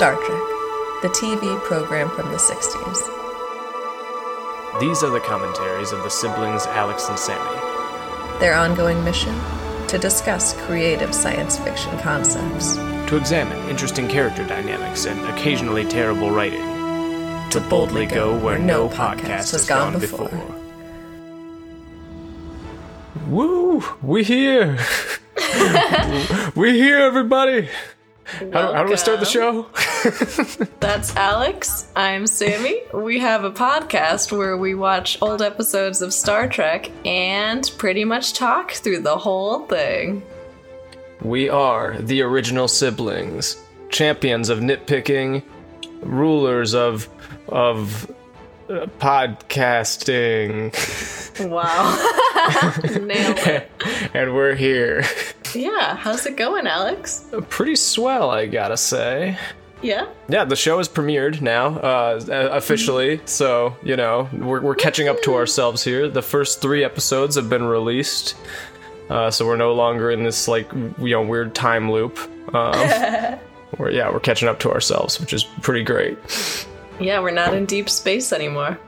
Star Trek, the TV program from the 60s. These are the commentaries of the siblings Alex and Sammy. Their ongoing mission? To discuss creative science fiction concepts. To examine interesting character dynamics and occasionally terrible writing. To, boldly go where no podcast has gone before. Woo! We here! we here, everybody! How, how do we start the show? That's Alex. I'm Sammy. We have a podcast where we watch old episodes of Star Trek and pretty much talk through the whole thing. We are the original siblings, champions of nitpicking, rulers of of uh, podcasting, Wow. Nailed it. and we're here. Yeah, how's it going, Alex? Pretty swell, I gotta say. Yeah? Yeah, the show is premiered now, uh, officially. So you know we're we're catching up to ourselves here. The first three episodes have been released, uh, so we're no longer in this like you know weird time loop. Um, we're yeah we're catching up to ourselves, which is pretty great. Yeah, we're not in deep space anymore.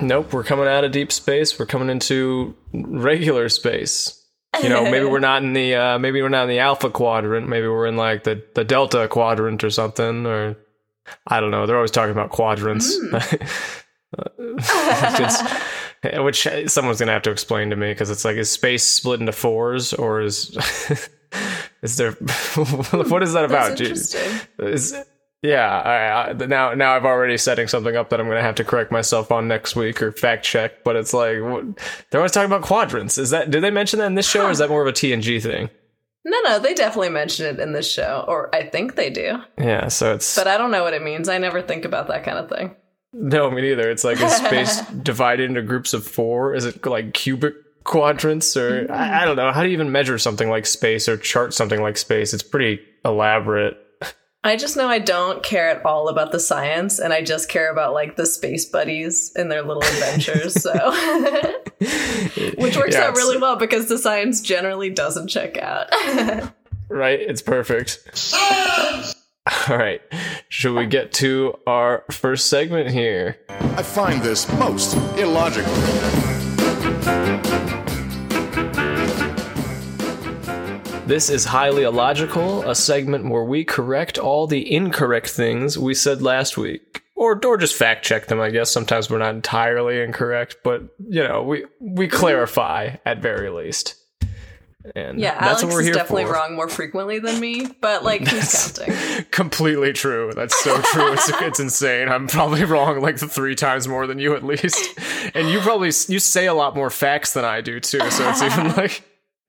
Nope, we're coming out of deep space. We're coming into regular space. You know, maybe we're not in the uh, maybe we're not in the alpha quadrant. Maybe we're in like the the delta quadrant or something. Or I don't know. They're always talking about quadrants. It's- which someone's gonna have to explain to me because it's like is space split into fours or is is there what is that about? Is yeah, I, I, now now I've already setting something up that I'm gonna have to correct myself on next week or fact check. But it's like what, they're always talking about quadrants. Is that did they mention that in this show, or is that more of a TNG thing? No, no, they definitely mention it in this show, or I think they do. Yeah, so it's But I don't know what it means. I never think about that kind of thing. no, me neither. It's like is space divided into groups of four? Is it like cubic quadrants, or I, I don't know? How do you even measure something like space or chart something like space? It's pretty elaborate. I just know I don't care at all about the science, and I just care about like the space buddies and their little adventures. So, which works Yeah, out really well because the science generally doesn't check out. Right? It's perfect. All right. Should we get to our first segment here? I find this most illogical. This is Highly Illogical, a segment where we correct all the incorrect things we said last week. Or, or just fact check them, I guess. Sometimes we're not entirely incorrect, but, you know, we, we clarify at very least. And yeah, that's Alex what we're is definitely for. wrong more frequently than me, but like who's counting? Completely true. That's so true. It's, it's insane. I'm probably wrong like three times more than you at least. And you probably you say a lot more facts than I do too. So it's even like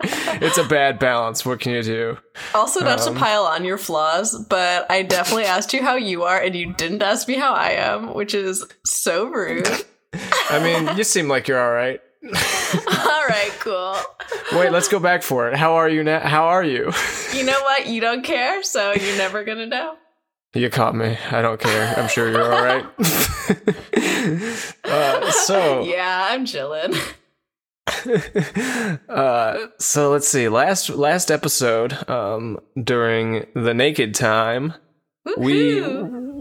it's a bad balance. What can you do? Also, not Um, to pile on your flaws, but I definitely asked you how you are, and you didn't ask me how I am, which is so rude. I mean, you seem like you're all right. all right, cool. Wait, let's go back for it. How are you now? How are you? You know what? You don't care, so you're never gonna know. You caught me. I don't care. I'm sure you're all right. uh, so, Yeah, I'm chilling. uh, so let's see. Last last episode, um, during the naked time, we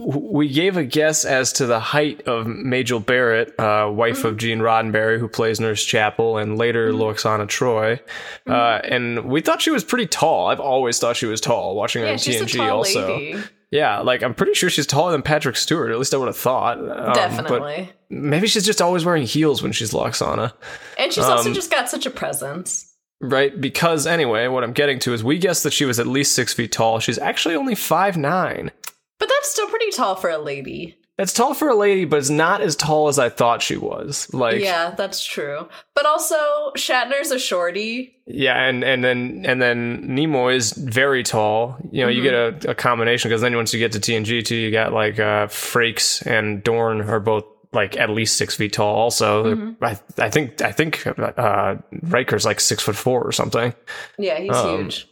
we gave a guess as to the height of Majel Barrett, uh, wife of Gene Roddenberry, who plays Nurse Chapel, and later Lwaxana Troi. Uh, and we thought she was pretty tall. I've always thought she was tall. Watching her Yeah, on a TNG, also. lady. Yeah, like I'm pretty sure she's taller than Patrick Stewart. At least I would have thought. Um, Definitely. maybe she's just always wearing heels when she's Lwaxana. And she's also um, just got such a presence. Right? Because anyway, what I'm getting to is we guessed that she was at least six feet tall. She's actually only five nine. But that's still pretty tall for a lady. It's tall for a lady, but it's not as tall as I thought she was. Like yeah, that's true. But also, Shatner's a shorty. Yeah, and and then and then Nimoy is very tall. You know, you get a, a combination because then once you get to TNG too, you got like uh Frakes and Dorn are both like at least six feet tall. Also, They're- I I think I think uh Riker's like six foot four or something. Yeah, he's Um, huge.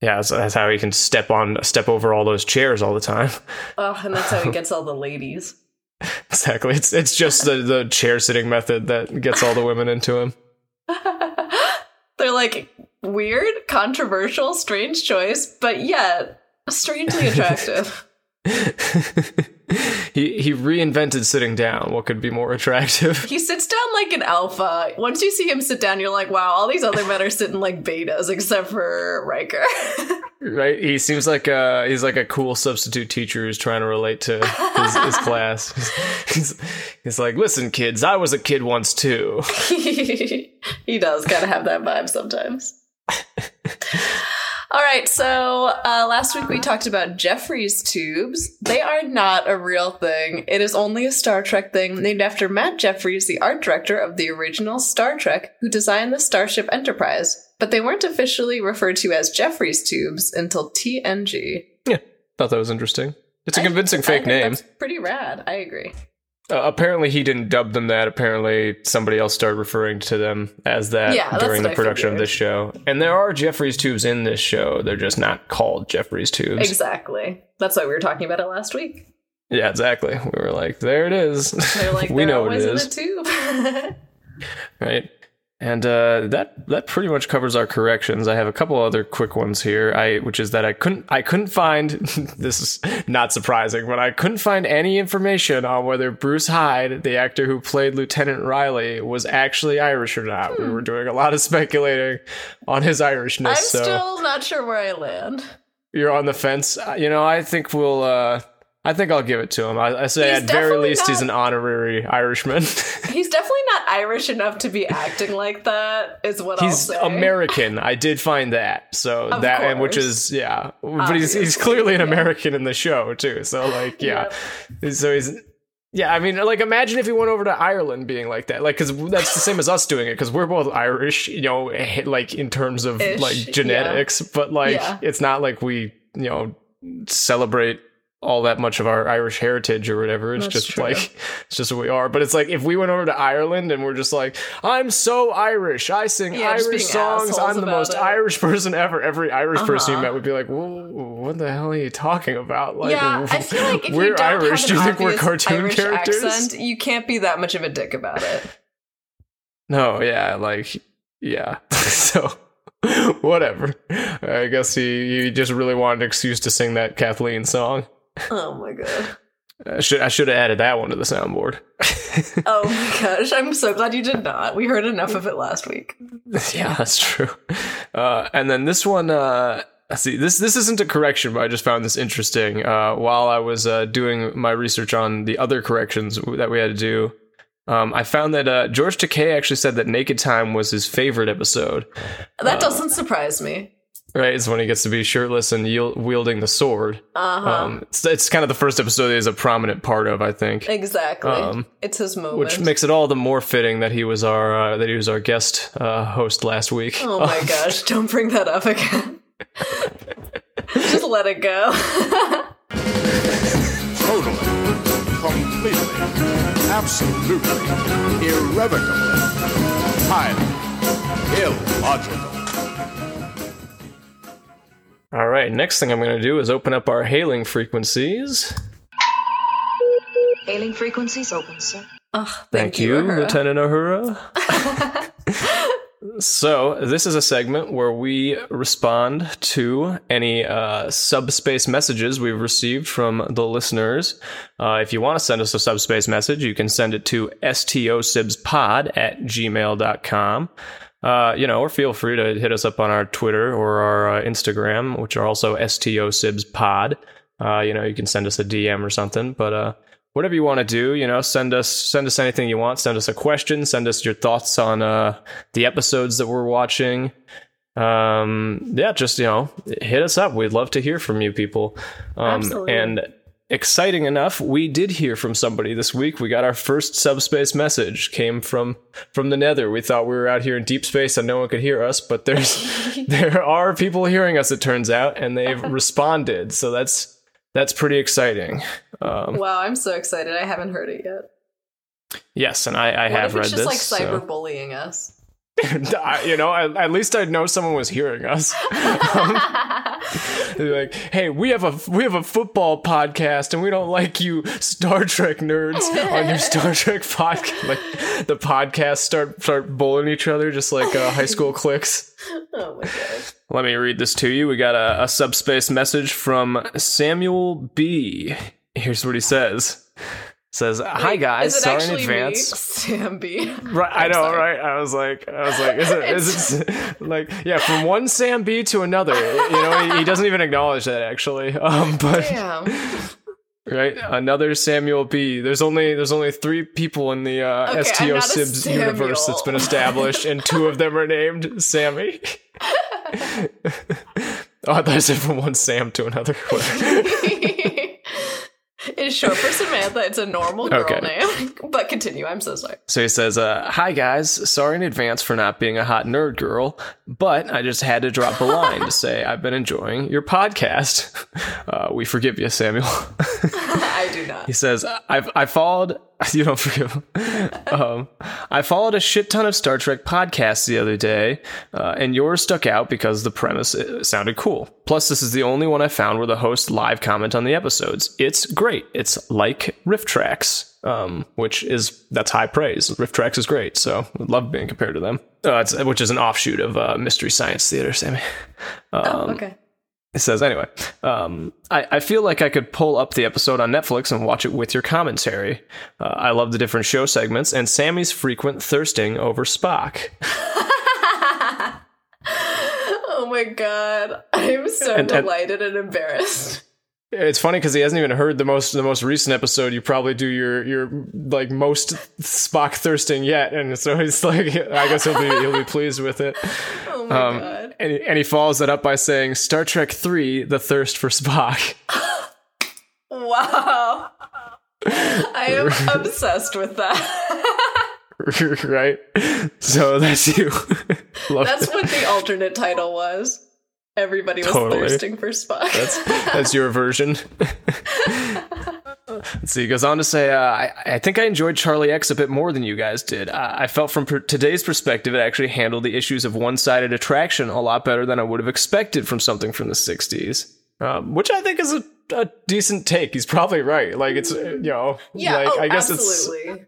Yeah, so that's how he can step on step over all those chairs all the time. Oh, and that's how he gets all the ladies. exactly. It's it's just the the chair sitting method that gets all the women into him. They're like weird, controversial, strange choice, but yet strangely attractive. he he reinvented sitting down. What could be more attractive? He sits down like an alpha. Once you see him sit down, you're like, wow, all these other men are sitting like betas except for Riker. right? He seems like a he's like a cool substitute teacher who's trying to relate to his, his class. He's, he's like, listen, kids, I was a kid once too. he does kind of have that vibe sometimes. All right, so uh, last week we talked about Jefferies tubes. They are not a real thing. It is only a Star Trek thing named after Matt Jefferies, the art director of the original Star Trek, who designed the Starship Enterprise. But they weren't officially referred to as Jefferies tubes until TNG. Yeah, thought that was interesting. It's a I- convincing I fake think name. That's pretty rad. I agree. Uh, apparently, he didn't dub them that. Apparently, somebody else started referring to them as that Yeah, during the I production of this show. And there are Jefferies tubes in this show. They're just not called Jefferies tubes. Exactly. That's why we were talking about it last week. Yeah, exactly. We were like, there it is. They're like, we know what it always in a tube. right? And uh, that that pretty much covers our corrections. I have a couple other quick ones here. I which is that I couldn't I couldn't find this is not surprising, but I couldn't find any information on whether Bruce Hyde, the actor who played Lieutenant Riley, was actually Irish or not. We were doing a lot of speculating on his Irishness. I'm so still not sure where I land. you're on the fence. Uh, You know, I think we'll. Uh, I think I'll give it to him. I, I say He's at very least he's an honorary Irishman. He's definitely not Irish enough to be acting like that. Is what I'll he's say. American. I did find that. So Of that and which is yeah, but he's he's clearly an yeah. American in the show too. So like yeah, so he's. Yeah, I mean, like, imagine if he went over to Ireland being like that, like, because that's the same as us doing it, because we're both Irish, you know, eh, like in terms of Ish, like yeah. genetics, but like, Yeah. it's not like we, you know, celebrate all that much of our Irish heritage or whatever. It's That's just true. like, it's just what we are. But it's like if we went over to Ireland and we're just like, I'm so Irish, I sing Yeah, Irish songs, I'm the most it. Irish person ever. Every Irish person you Uh-huh. met would be like, Whoa, what the hell are you talking about? Like, yeah, I feel like if we're Irish. Do you think we're cartoon Irish characters? accent, you can't be that much of a dick about it. No, yeah, like yeah. so whatever. I guess he, he just really wanted an excuse to sing that Kathleen song. Oh my god. I should I should have added that one to the soundboard. Oh my gosh. I'm so glad you did not. We heard enough of it last week. yeah, that's true. Uh, and then this one, uh, see, this this isn't a correction, but I just found this interesting. Uh, while I was uh, doing my research on the other corrections that we had to do, um, I found that uh, George Takei actually said that Naked Time was his favorite episode. That doesn't surprise me. Right, Is when he gets to be shirtless and yield- wielding the sword. Uh-huh. Um, it's, it's kind of the first episode that is a prominent part of, I think. exactly. um, it's his moment. Which makes it all the more fitting that he was our uh, that he was our guest uh, host last week. Oh my gosh, don't bring that up again. Just let it go. Totally, completely, absolutely, irrevocably, highly illogical. All right, next thing I'm going to do is open up our hailing frequencies. Hailing frequencies open, sir. Ugh, Thank, you, Uhura. Lieutenant Uhura. so, this is a segment where we respond to any uh, subspace messages we've received from the listeners. Uh, if you want to send us a subspace message, you can send it to stosibspod at gmail.com. Uh, you know, or feel free to hit us up on our Twitter or our uh, Instagram, which are also stosibspod. Uh, you know, you can send us a DM or something, but uh, whatever you want to do, you know, send us send us anything you want. Send us a question. Send us your thoughts on uh, the episodes that we're watching. Um, yeah, just you know, hit us up. We'd love to hear from you people. Um, Absolutely. And exciting enough, we did hear from somebody this week. We got our first subspace message. Came from from the Nether. We thought we were out here in deep space and no one could hear us, but there's there are people hearing us. It turns out, and they've responded. So that's that's pretty exciting. Um, Wow, I'm so excited. I haven't heard it yet. yes, and I, I What have if read it's just like this. so- cyberbullying us? I- you know, at, at least I'd know someone was hearing us. Um, like, "Hey, we have a we have a football podcast, and we don't like you Star Trek nerds on your Star Trek podcast." Like the podcasts start start bullying each other, just like uh, high school cliques. oh my gosh. Let me read this to you. We got a, a subspace message from Samuel B. Here's what he says. Says, "Hi guys, Is it sorry in advance." me? Sam B. Right, I know, sorry. right? I was like, I was like, is it, is it like, yeah, from one Sam B to another. You know, he, he doesn't even acknowledge that actually. Um, but Damn. right, another Samuel B. There's only there's only three people in the uh, Okay, STO Sibs universe that's been established, and two of them are named Sammy. oh, I thought I said from one Sam to another. It's short for Samantha. It's a normal girl Okay. name. But continue. I'm so sorry. So he says, uh, Hi guys, sorry in advance for not being a hot nerd girl, but I just had to drop a line to say I've been enjoying your podcast. Uh, we forgive you, Samuel. I do not. he says, I've I followed you don't forgive him. Um, I followed a shit ton of Star Trek podcasts the other day, uh, and yours stuck out because the premise uh, sounded cool. Plus, this is the only one I found where the hosts live comment on the episodes. It's great. It's like RiffTrax, um, which is that's high praise. RiffTrax is great, so I love being compared to them. Uh, it's, which is an offshoot of uh, Mystery Science Theater, Sammy. Um, oh, okay. It says, anyway, um, I, I feel like I could pull up the episode on Netflix and watch it with your commentary. Uh, I love the different show segments and Sammy's frequent thirsting over Spock. Oh my god. I'm so And- and- delighted and embarrassed. It's funny because he hasn't even heard the most the most recent episode. You probably do your your like most Spock thirsting yet, and so he's like, I guess he'll be he'll be pleased with it. Oh my Um, god. and, he, and he follows that up by saying, "Star Trek Three: The Thirst for Spock." Wow. I am obsessed with that. right? So that's you. That's what the alternate title was. Everybody was Totally. thirsting for Spock. That's that's your version. Let's see. He goes on to say, uh, I, I think I enjoyed Charlie X a bit more than you guys did. I, I felt from per- today's perspective, it actually handled the issues of one sided attraction a lot better than I would have expected from something from the 60s. Um, which I think is a, a decent take. He's probably right. Like, it's, uh, you know, yeah, like, oh, I guess absolutely. it's.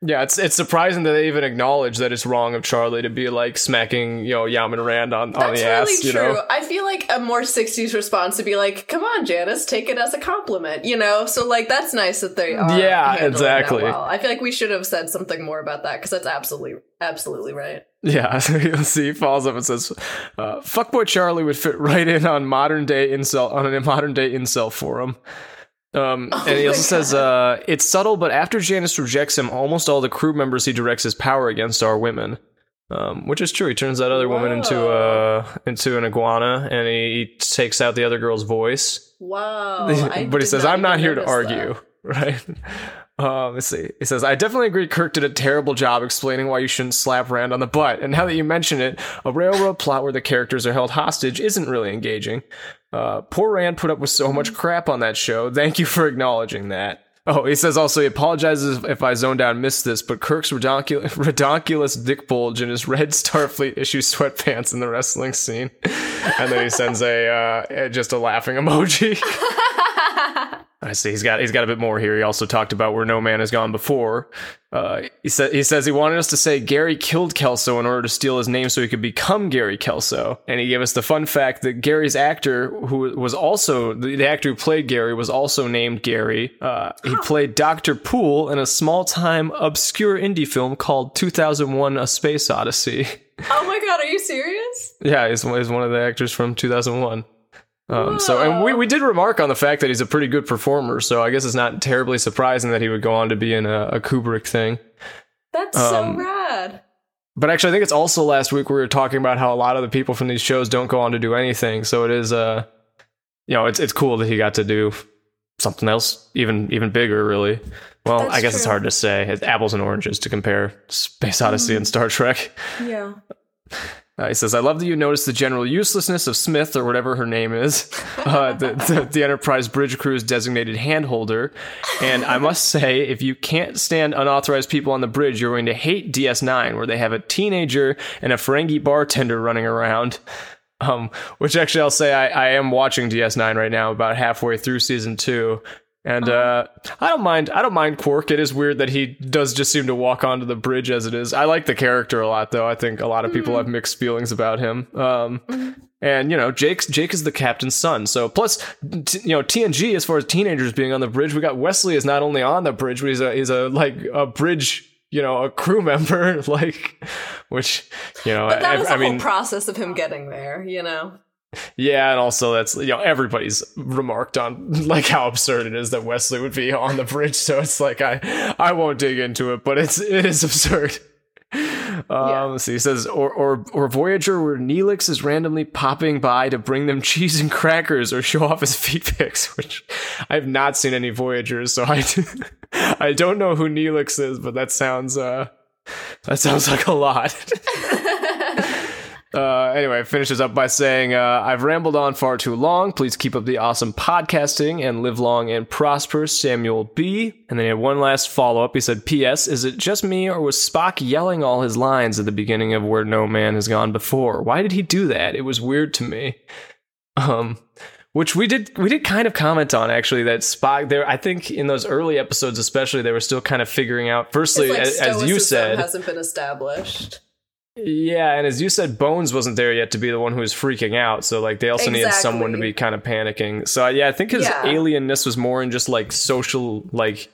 Yeah, it's it's surprising that they even acknowledge that it's wrong of Charlie to be like smacking, you know, Yeoman Rand on, on That's the really ass, you true. know? I feel like a more 60s response would be like, come on, Janice, take it as a compliment, you know? So, like, that's nice that they are. Yeah, exactly. Well. I feel like we should have said something more about that because that's absolutely, absolutely right. Yeah, you'll see. He follows up and says, uh, "Fuckboy Charlie would fit right in on modern day incel on a modern day incel forum." Um, and he also says, uh, "It's subtle, but after Janice rejects him, almost all the crew members he directs his power against are women." Um, which is true. He turns that other woman into uh into an iguana, and he takes out the other girl's voice. Wow. But he says, "I'm not here to argue." that. Right? Um, let's see. He says, "I definitely agree. Kirk did a terrible job explaining why you shouldn't slap Rand on the butt. And now that you mention it, a railroad plot where the characters are held hostage isn't really engaging. Uh, poor Rand put up with so much crap on that show. Thank you for acknowledging that." Oh, he says also he apologizes if I zoned out and missed this, but Kirk's redonkulous, redonkulous dick bulge in his red Starfleet issue sweatpants in the wrestling scene, and then he sends a uh, just a laughing emoji. I see. He's got he's got a bit more here. He also talked about where no man has gone before. Uh, he said he says he wanted us to say Gary killed Kelso in order to steal his name so he could become Gary Kelso. And he gave us the fun fact that Gary's actor, who was also the, actor who played Gary, was also named Gary. Uh, he played Doctor Poole in a small time obscure indie film called 2001: A Space Odyssey. Oh my god, are you serious? Yeah, he's, he's one of the actors from 2001. Um, so, and we, we did remark on the fact that he's a pretty good performer, so I guess it's not terribly surprising that he would go on to be in a, a Kubrick thing. That's Um, so rad. But actually, I think it's also last week we were talking about how a lot of the people from these shows don't go on to do anything. So it is, uh, you know, it's it's cool that he got to do something else even even bigger, really. Well, That's I guess it's hard to say. It's apples and oranges to compare Space Odyssey and Star Trek. Yeah. Uh, he says, I love that you noticed the general uselessness of Smith, or whatever her name is, uh, the, the, the Enterprise Bridge Crew's designated handholder. And I must say, if you can't stand unauthorized people on the bridge, you're going to hate DS9, where they have a teenager and a Ferengi bartender running around. Um, which actually, I'll say I, I am watching DS9 right now, about halfway through season two. And uh, I don't mind. I don't mind Quark. It is weird that he does just seem to walk onto the bridge as it is. I like the character a lot, though. I think a lot of people have mixed feelings about him. Um, and you know, Jake's Jake is the captain's son. So plus, t- you know, TNG as far as teenagers being on the bridge, we got Wesley is not only on the bridge, but he's a he's a like a bridge. You know, a crew member, like, which, you know, But that I, was I the mean, whole process of him getting there, you know? Yeah, and also that's you know everybody's remarked on like how absurd it is that Wesley would be on the bridge. So it's like I I won't dig into it, but it's it is absurd. Um, let's see. He says, or, or or Voyager, where Neelix is randomly popping by to bring them cheese and crackers or show off his feet pics. Which I have not seen any Voyagers, so I I don't know who Neelix is, but that sounds uh that sounds like a lot. Uh, anyway, finishes up by saying, uh, I've rambled on far too long. Please keep up the awesome podcasting and live long and prosper, Samuel B. And then he had one last follow up. He said, P.S. Is it just me or was Spock yelling all his lines at the beginning of Where No Man Has Gone Before? Why did he do that? It was weird to me. Um, which we did we did kind of comment on actually that Spock there I think in those early episodes especially they were still kind of figuring out firstly like as, as you said hasn't been established. Yeah, and as you said, Bones wasn't there yet to be the one who was freaking out. So like they also needed someone to be kind of panicking. So yeah, I think his Yeah. alienness was more in just like social like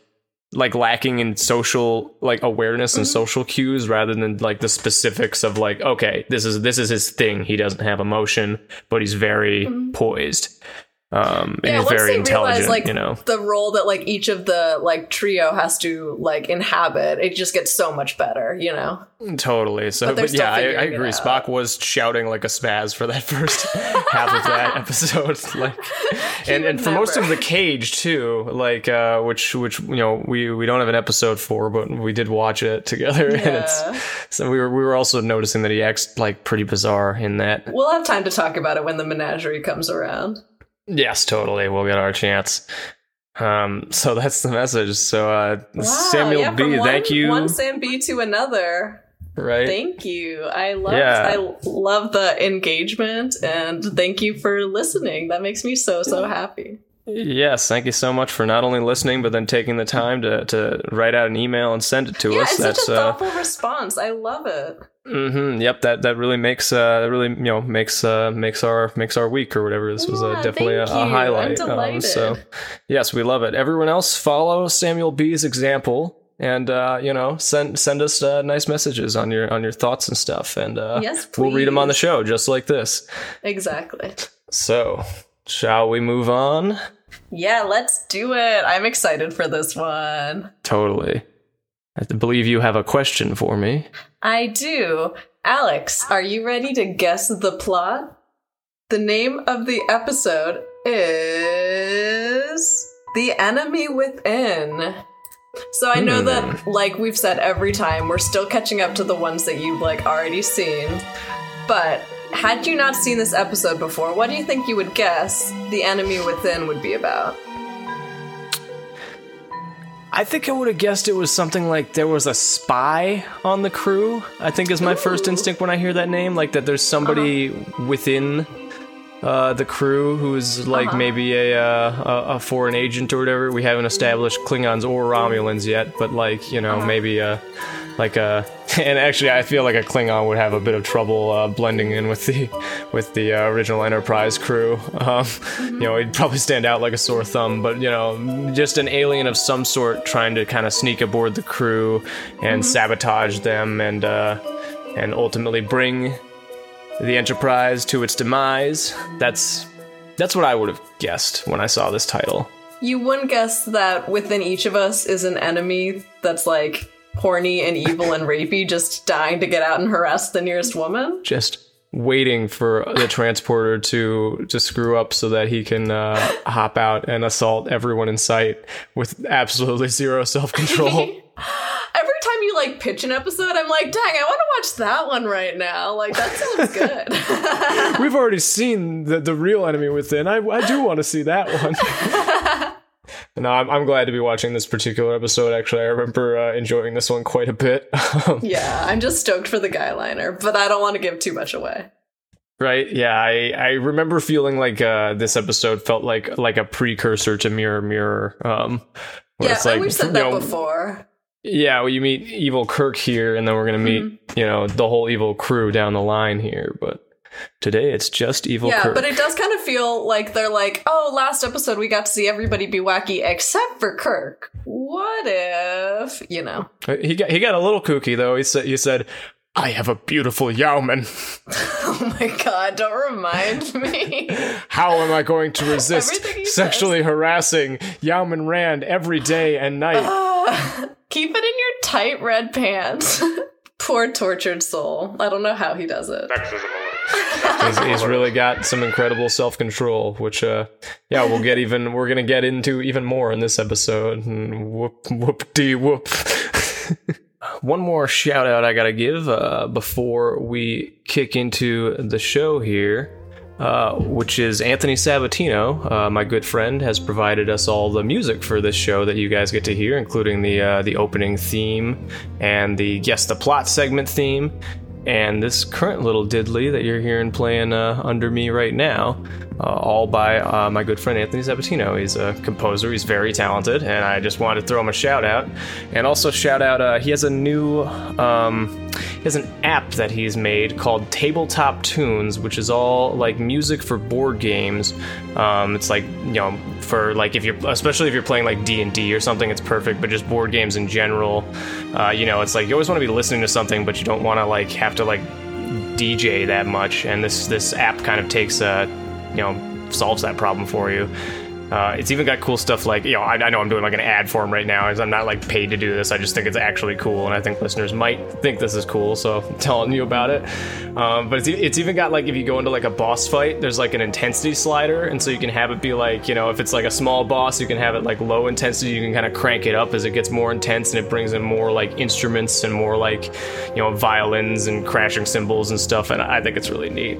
like lacking in social like awareness and Mm-hmm. social cues rather than like the specifics of like okay, this is this is his thing. He doesn't have emotion, but he's very poised. Um and. Yeah, once very they intelligent, realize like you know. the role that like each of the like trio has to like inhabit, it just gets so much better, you know. Totally. So, But but, yeah, I, I agree. Spock was shouting like a spaz for that first half of that episode, like, and and for most of the cage too, like, uh, which which you know we we don't have an episode for, but we did watch it together, and it's so we were we were also noticing that he acts like pretty bizarre in that. We'll have time to talk about it when the menagerie comes around. Yes, totally. We'll get our chance. Um, so that's the message. So, uh, Wow, Samuel yeah, B, one, thank you. One Sam B to another. right. Thank you. I love Yeah. I love the engagement and thank you for listening. That makes me so so happy. Yes, thank you so much for not only listening, but then taking the time to, to write out an email and send it to Yeah, us. it's That's such a uh, thoughtful response. I love it. hmm yep. That that really makes uh that really you know makes uh makes our makes our week or whatever. This was uh, definitely a, a highlight. delighted. so yes, we love it. Everyone else, follow Samuel B's example. And uh, you know, send send us uh, nice messages on your on your thoughts and stuff, and uh, Yes, we'll read them on the show just like this. Exactly. So, shall we move on? Yeah, let's do it. I'm excited for this one. Totally. I believe you have a question for me. I do. Alex, are you ready to guess the plot? The name of the episode is The Enemy Within. So I know that hmm. like we've said every time, we're still catching up to the ones that you've like already seen. But had you not seen this episode before, what do you think you would guess The Enemy Within would be about? I think I would have guessed it was something like there was a spy on the crew. I think is my first instinct when I hear that name, like that there's somebody within uh, the crew who's like Uh-huh. maybe a, uh, a a foreign agent or whatever. We haven't established Klingons or Romulans yet, but like you know Uh-huh. maybe uh like a and actually I feel like a Klingon would have a bit of trouble uh, blending in with the with the uh, original Enterprise crew. Um, You know, he'd probably stand out like a sore thumb, but you know, just an alien of some sort trying to kind of sneak aboard the crew and sabotage them and uh, and ultimately bring the Enterprise to its demise. That's that's what I would have guessed when I saw this title. You wouldn't guess that within each of us is an enemy that's like horny and evil and rapey, just dying to get out and harass the nearest woman. Just waiting for the transporter to to screw up so that he can uh, hop out and assault everyone in sight with absolutely zero self control. Every time you like pitch an episode, I'm like, dang, I want to watch that one right now. Like that sounds good. We've already seen the the real enemy within. I I do want to see that one. no, I'm I'm glad to be watching this particular episode. Actually, I remember uh, enjoying this one quite a bit. Um, yeah, I'm just stoked for the guy liner, but I don't want to give too much away. Right? Yeah, I, I remember feeling like uh, this episode felt like like a precursor to Mirror Mirror. Um, Yeah, like, we've said that know, before. Yeah, well, you meet Evil Kirk here, and then we're gonna meet Mm-hmm. you know the whole evil crew down the line here. But today it's just Evil Yeah, Kirk. but it does kind of feel like they're like, oh, last episode we got to see everybody be wacky except for Kirk. What if, you know? he got he got a little kooky though. He said he said, "I have a beautiful Yeoman. Oh my god, don't remind me. How am I going to resist Everything he sexually harassing Yeoman Rand every day and night?" Ah, keep it in your tight red pants. Poor tortured soul. I don't know how he does it. He's, he's really got some incredible self control, which, uh, yeah, we'll get even. We're gonna get into even more in this episode. And whoop, whoop, dee, whoop. One more shout out I gotta give uh, before we kick into the show here. Uh, which is Anthony Sabatino, uh, my good friend, has provided us all the music for this show that you guys get to hear, including the uh, the opening theme and the guess the plot segment theme, and this current little diddly that you're hearing playing uh, under me right now, uh, all by uh, my good friend Anthony Sabatino. He's a composer. He's very talented, and I just wanted to throw him a shout out, and also shout out. Uh, he has a new. Um, he has an app that he's made called Tabletop Tunes, which is all like music for board games. Um, it's like you know for like if you're especially if you're playing like D and D or something, it's perfect. But just board games in general, uh, you know, it's like you always want to be listening to something, but you don't want to like have to like DJ that much. And this this app kind of takes uh you know solves that problem for you. Uh, it's even got cool stuff like you know I, I know I'm doing like an ad for him right now. I'm not like paid to do this. I just think it's actually cool, and I think listeners might think this is cool. So I'm telling you about it. Um, but it's, it's even got like if you go into like a boss fight, there's like an intensity slider, and so you can have it be like you know if it's like a small boss, you can have it like low intensity. You can kind of crank it up as it gets more intense, and it brings in more like instruments and more like you know violins and crashing cymbals and stuff. And I think it's really neat.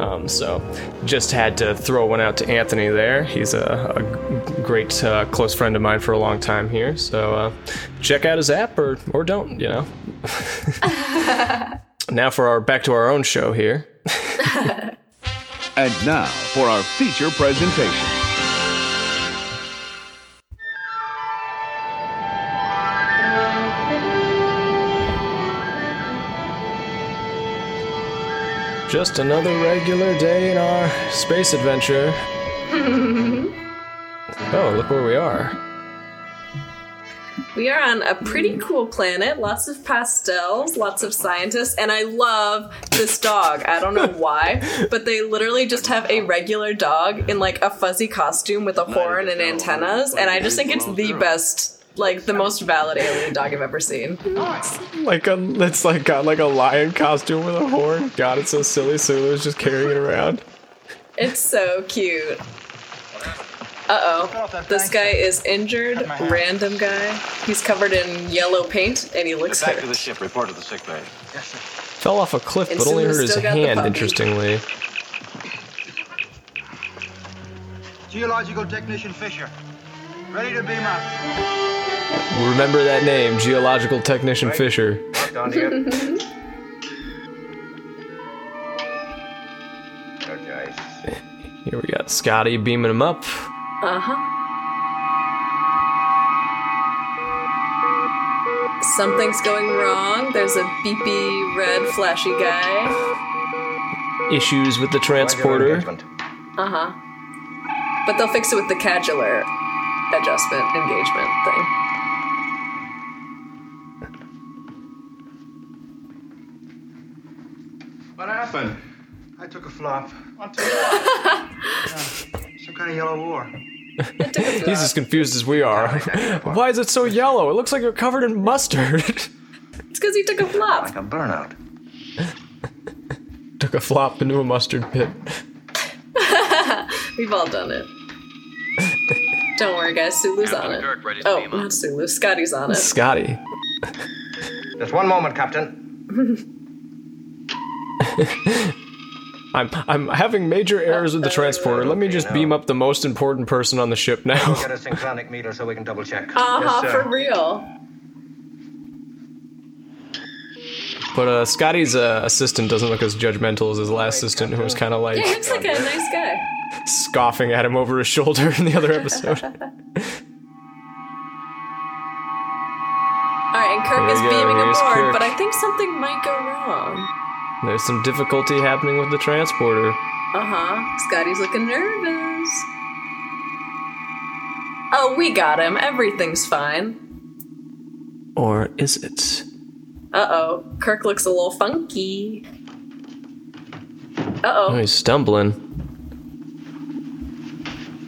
Um, so just had to throw one out to Anthony there. He's a, a great uh, close friend of mine for a long time here. So uh, check out his app or or don't. You know. now for our back to our own show here. And now for our feature presentation. Just another regular day in our space adventure. oh, look where we are. We are on a pretty cool planet, lots of pastels, lots of scientists, and I love this dog. I don't know why, but they literally just have a regular dog in like a fuzzy costume with a horn and antennas, and I just think it's the best, like the most valid alien dog I've ever seen. Like a, it's like got like a lion costume with a horn. God, it's so silly. Sulu's just carrying it around. It's so cute. Uh oh. This guy is injured, random guy. He's covered in yellow paint and he looks Back to the ship. Report to the sick bay. Yes, sir. Fell off a cliff, And but only hurt his still got the hand. Interestingly, Geological technician Fisher. Ready to beam up. remember that name, geological technician Fisher. Down to you. Okay. Here we got Scotty beaming him up. Uh huh. Something's going wrong. There's a beepy red flashy guy. Issues with the transporter. Uh huh. But they'll fix it with the cadular adjustment engagement thing. What happened? I took a flop. What took a Some kind of yellow war. He's as confused as we are. Why is it so yellow? It looks like you're covered in mustard. It's because he took a flop. Like a burnout. Took a flop into a mustard pit. We've all done it. Don't worry, guys. Sulu's on it. Kirk, ready to Oh, beam up. not Sulu. Scotty's on it. Scotty. Just one moment, Captain. I'm I'm having major errors with the transporter. Let me just beam up the most important person on the ship now. Get a synchronic meter so we can double check. Uh huh, for real. But uh, Scotty's uh, assistant doesn't look as judgmental as his last assistant, who was kind of like Yeah, he looks like a nice guy. scoffing at him over his shoulder in the other episode. All right, and Kirk Here is we go, beaming aboard, but I think something might go wrong. There's some difficulty happening with the transporter. Uh huh. Scotty's looking nervous. Oh, we got him. Everything's fine. Or is it? Uh oh. Kirk looks a little funky. Uh Oh, he's stumbling.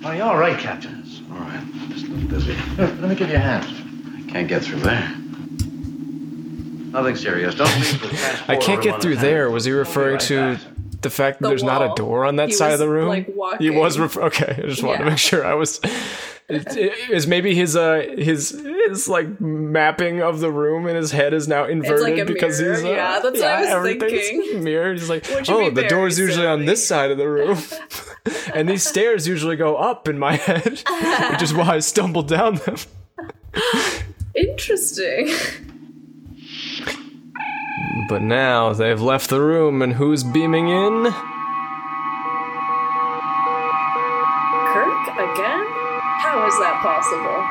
Are you all right, Captain? It's all right. Just a little dizzy. Let me give you a hand. I can't get through there. Nothing serious. Don't leave the I can't get through there. Was he referring to that. the fact that The there's not a door on that He side was, of the room? like, He was walking. ref- okay. I just wanted to make sure I was. It, it, is maybe his uh his his like mapping of the room in his head is now inverted like a because mirror. he's uh, Yeah, that's what I was thinking. Mirrored. He's like, oh, the very door's usually on this side of the room, and these stairs usually go up in my head, which is why I stumbled down them. Interesting. But now they've left the room, and who's beaming in? Kirk again? How is that possible?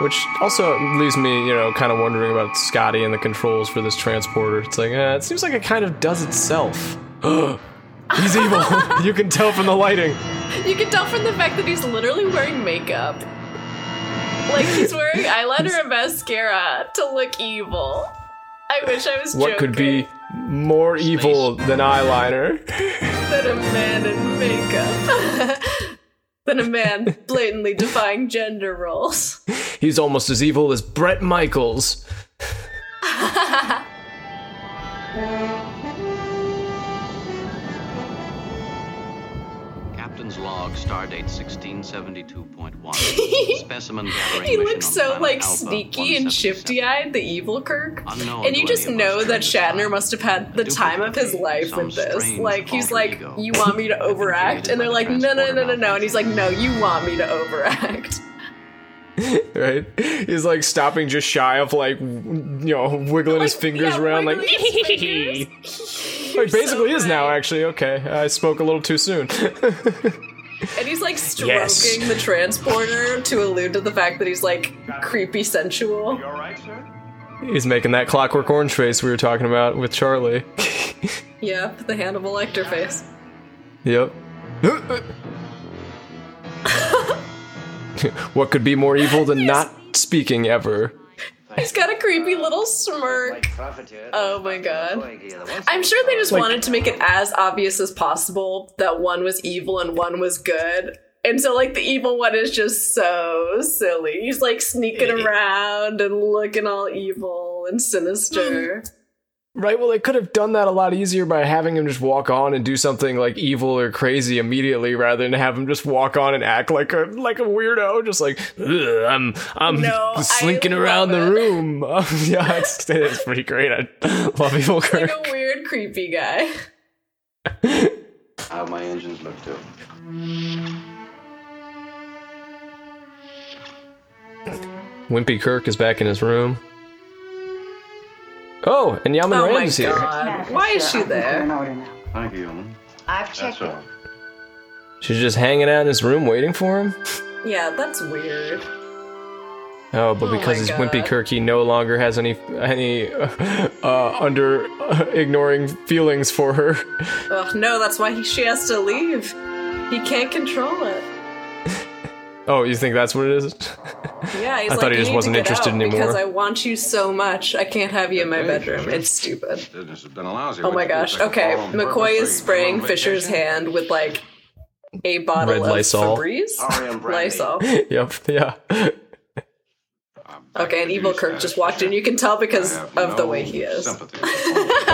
Which also leaves me, you know, kind of wondering about Scotty and the controls for this transporter. It's like, uh, it seems like it kind of does itself. He's evil. you can tell from the lighting. You can tell from the fact that he's literally wearing makeup. Like he's wearing eyeliner and mascara to look evil. I wish I was What could be more evil than eyeliner? than a man in makeup. than a man blatantly defying gender roles. He's almost as evil as Bret Michaels. log, stardate 1672.1. Specimen gathering He looks so like Alpha sneaky and shifty-eyed, the evil Kirk. Unknown And you just know that Shatner must have had the time of his life with this. Like he's like, ego. "You want me to overact?" And they're like, "No, no, no, no, no." And he's like, "No, you want me to overact." right? He's like stopping just shy of like, w- you know, wiggling his fingers yeah, around, like, wiggling fingers. like basically so is now. Actually, okay, I spoke a little too soon. And he's like stroking Yes. the transporter to allude to the fact that he's like creepy sensual. You all right, sir? He's making that Clockwork Orange face we were talking about with Charlie. Yeah, the Hannibal Lecter face. Yep. what could be more evil than not speaking ever? He's got a creepy little smirk. Oh my god. I'm sure they just Like- wanted to make it as obvious as possible that one was evil and one was good. And so, like, the evil one is just so silly. He's like sneaking around and looking all evil and sinister. Right, well, they could have done that a lot easier by having him just walk on and do something like evil or crazy immediately, rather than have him just walk on and act like a like a weirdo, just like I'm I'm No, slinking around the room. yeah, it's, it's pretty great. I love Evil Kirk. like a weird, creepy guy. How my engines look too. Wimpy Kirk is back in his room. Oh, and Yeoman Oh my Rand is here. god. Why is she there? Thank you, Yeoman. I've checked it. all. She's just hanging out in his room waiting for him. Yeah, that's weird. Oh, but Oh because my he's Wimpy God. Kirk, he no longer has any any uh, under uh, ignoring feelings for her. Ugh, no, that's why he, she has to leave. He can't control it. Oh, you think that's what it is? Yeah, he's I like, thought he just wasn't interested anymore." Because I want you so much. I can't have you in my bedroom. It's stupid. Business has been lousy. Oh my gosh. Okay, McCoy is spraying Fisher's hand with like a bottle Red of Lysol. Febreze. Lysol. yep, yeah. Okay, and Evil Kirk just walked in. You can tell because of the way he is.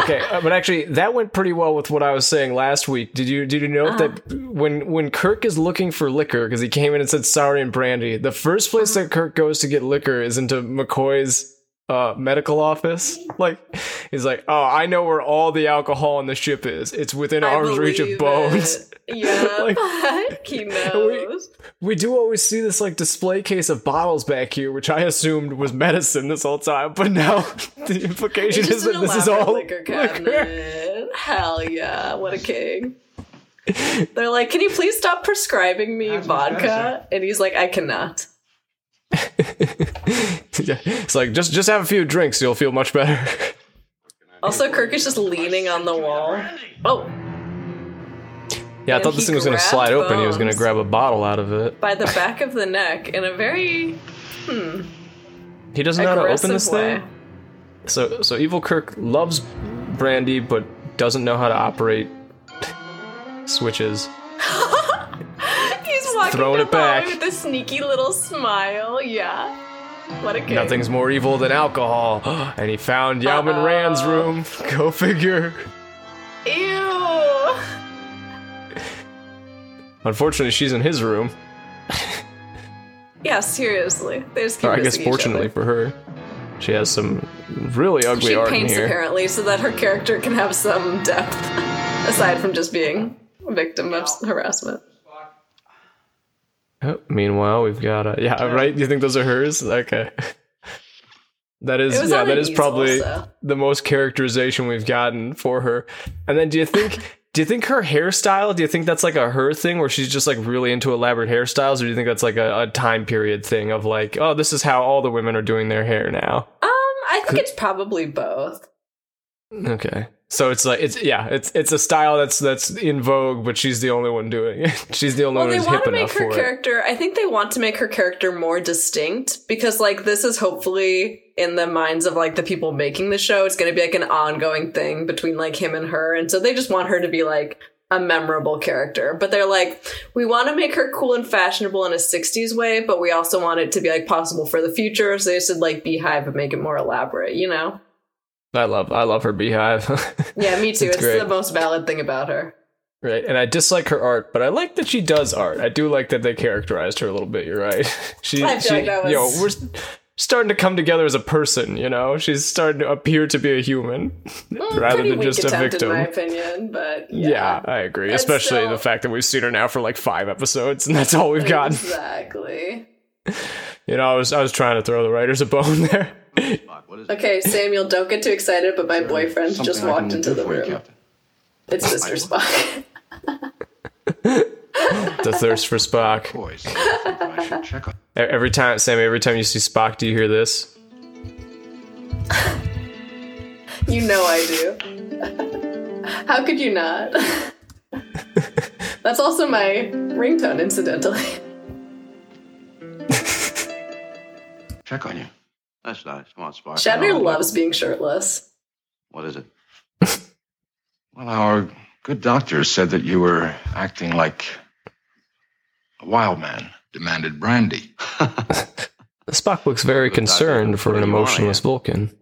Okay, uh, but actually, that went pretty well with what I was saying last week. Did you did you note that when when Kirk is looking for liquor because he came in and said sorry and brandy, the first place that Kirk goes to get liquor is into McCoy's uh, medical office. Like he's like, oh, I know where all the alcohol on the ship is. It's within I arm's reach of bones. it. Yeah, Like- he knows. We do always see this like display case of bottles back here, which I assumed was medicine this whole time, but now the implication is that this is elaborate all liquor cabinet. Hell yeah, what a king. They're like, can you please stop prescribing me That's vodka? And he's like, I cannot. Yeah, it's like just just have a few drinks, you'll feel much better. Also, Kirk is just leaning on the wall. Oh, yeah, I thought this thing was gonna slide open. He was gonna grab a bottle out of it. by the back of the neck in a very hmm. He doesn't know how to open this way. thing. So so evil Kirk loves brandy, but doesn't know how to operate switches. He's walking Throwing it back. with a sneaky little smile. Yeah. What a king. Nothing's more evil than alcohol. and he found Yao Rand's room. Go figure. Ew. Unfortunately, she's in his room. Yeah, seriously. They just keep Or I guess fortunately for her, she has some really ugly She art in paints here. apparently so that her character can have some depth aside from just being a victim of harassment. Oh, meanwhile, we've got a yeah, right. You think those are hers? Okay. That is yeah, that is probably so. the most characterization we've gotten for her. And then do you think do you think her hairstyle, do you think that's like a her thing where she's just like really into elaborate hairstyles or do you think that's like a, a time period thing of like, oh, this is how all the women are doing their hair now? Um, I think it's probably both. Okay. So it's like it's yeah, it's it's a style that's that's in vogue, but she's the only one doing it. she's the only Well, one they who's want hip to make enough her for it. character. I think they want to make her character more distinct because, like, this is hopefully in the minds of like the people making the show. It's going to be like an ongoing thing between like him and her, and so they just want her to be like a memorable character. But they're like, we want to make her cool and fashionable in a '60s way, but we also want it to be like possible for the future. So they said like Beehive and make it more elaborate. You know? I love I love her beehive. Yeah, me too. It's it's the most valid thing about her. Right, and I dislike her art, but I like that she does art. I do like that they characterized her a little bit. You're right. She, I she like that you know, we're starting to come together as a person. You know, she's starting to appear to be a human rather than just a victim. in my opinion. But yeah. yeah, I agree. It's Especially still- the fact that we've seen her now for like five episodes, and that's all we've gotten. exactly. You know, I was I was trying to throw the writers a bone there. What is it? Okay, Samuel, don't get too excited, but my boyfriend Something just I can walked into do the for you, room. Captain. It's Mr. Spock. the thirst for Spock. Boys, I should check on. E- Every time, Sammy, every time you see Spock, do you hear this? you know I do. How could you not? That's also my ringtone, incidentally. Check on you. That's nice. Come on, Spark. Shatner loves being shirtless. What is it? Well, our good doctor said that you were acting like a wild man. Demanded brandy. Spock looks very Good doctor, concerned for an putting you on emotionless. Vulcan.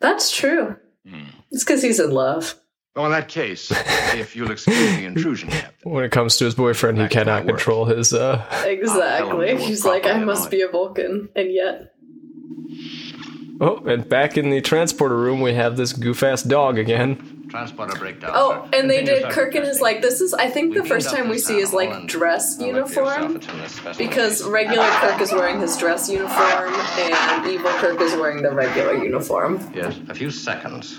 That's true. Hmm. It's because he's in love. Well, in that case, if you'll excuse the intrusion, Captain. When it comes to his boyfriend, he Back to my cannot control his. uh Exactly. He's like, I must be a Vulcan. And yet. Oh, and back in the transporter room, we have this goof ass dog again. Transporter breakdown. Oh, sir. and they did. Kirk and his like. This is, I think, the first time we see his like dress I'll let yourself uniform. into this specimen Because regular Kirk is wearing his dress uniform, and evil Kirk is wearing the regular uniform. Yes, a few seconds.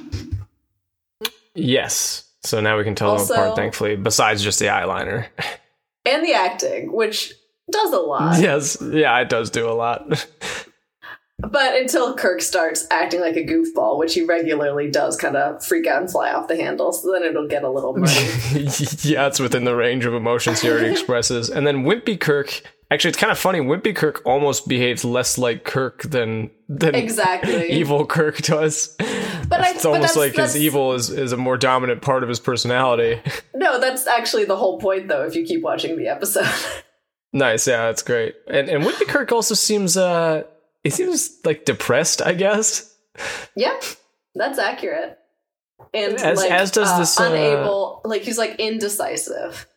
Yes. So now we can tell Also- them apart, thankfully, besides just the eyeliner. And the acting, which does a lot. yes. Yeah, it does do a lot. But until Kirk starts acting like a goofball, which he regularly does kind of freak out and fly off the handle, so then it'll get a little muddy. yeah, it's within the range of emotions he already expresses. And then Wimpy Kirk. Actually, it's kind of funny. Wimpy Kirk almost behaves less like Kirk than than exactly. evil Kirk does. But I, It's but almost that's- like his evil is, is a more dominant part of his personality. No, that's actually the whole point, though, if you keep watching the episode. nice, yeah, that's great. And and Wimpy Kirk also seems uh he seems like depressed, I guess. yeah, that's accurate. And As- like, as does uh, this, uh, unable, like he's like indecisive.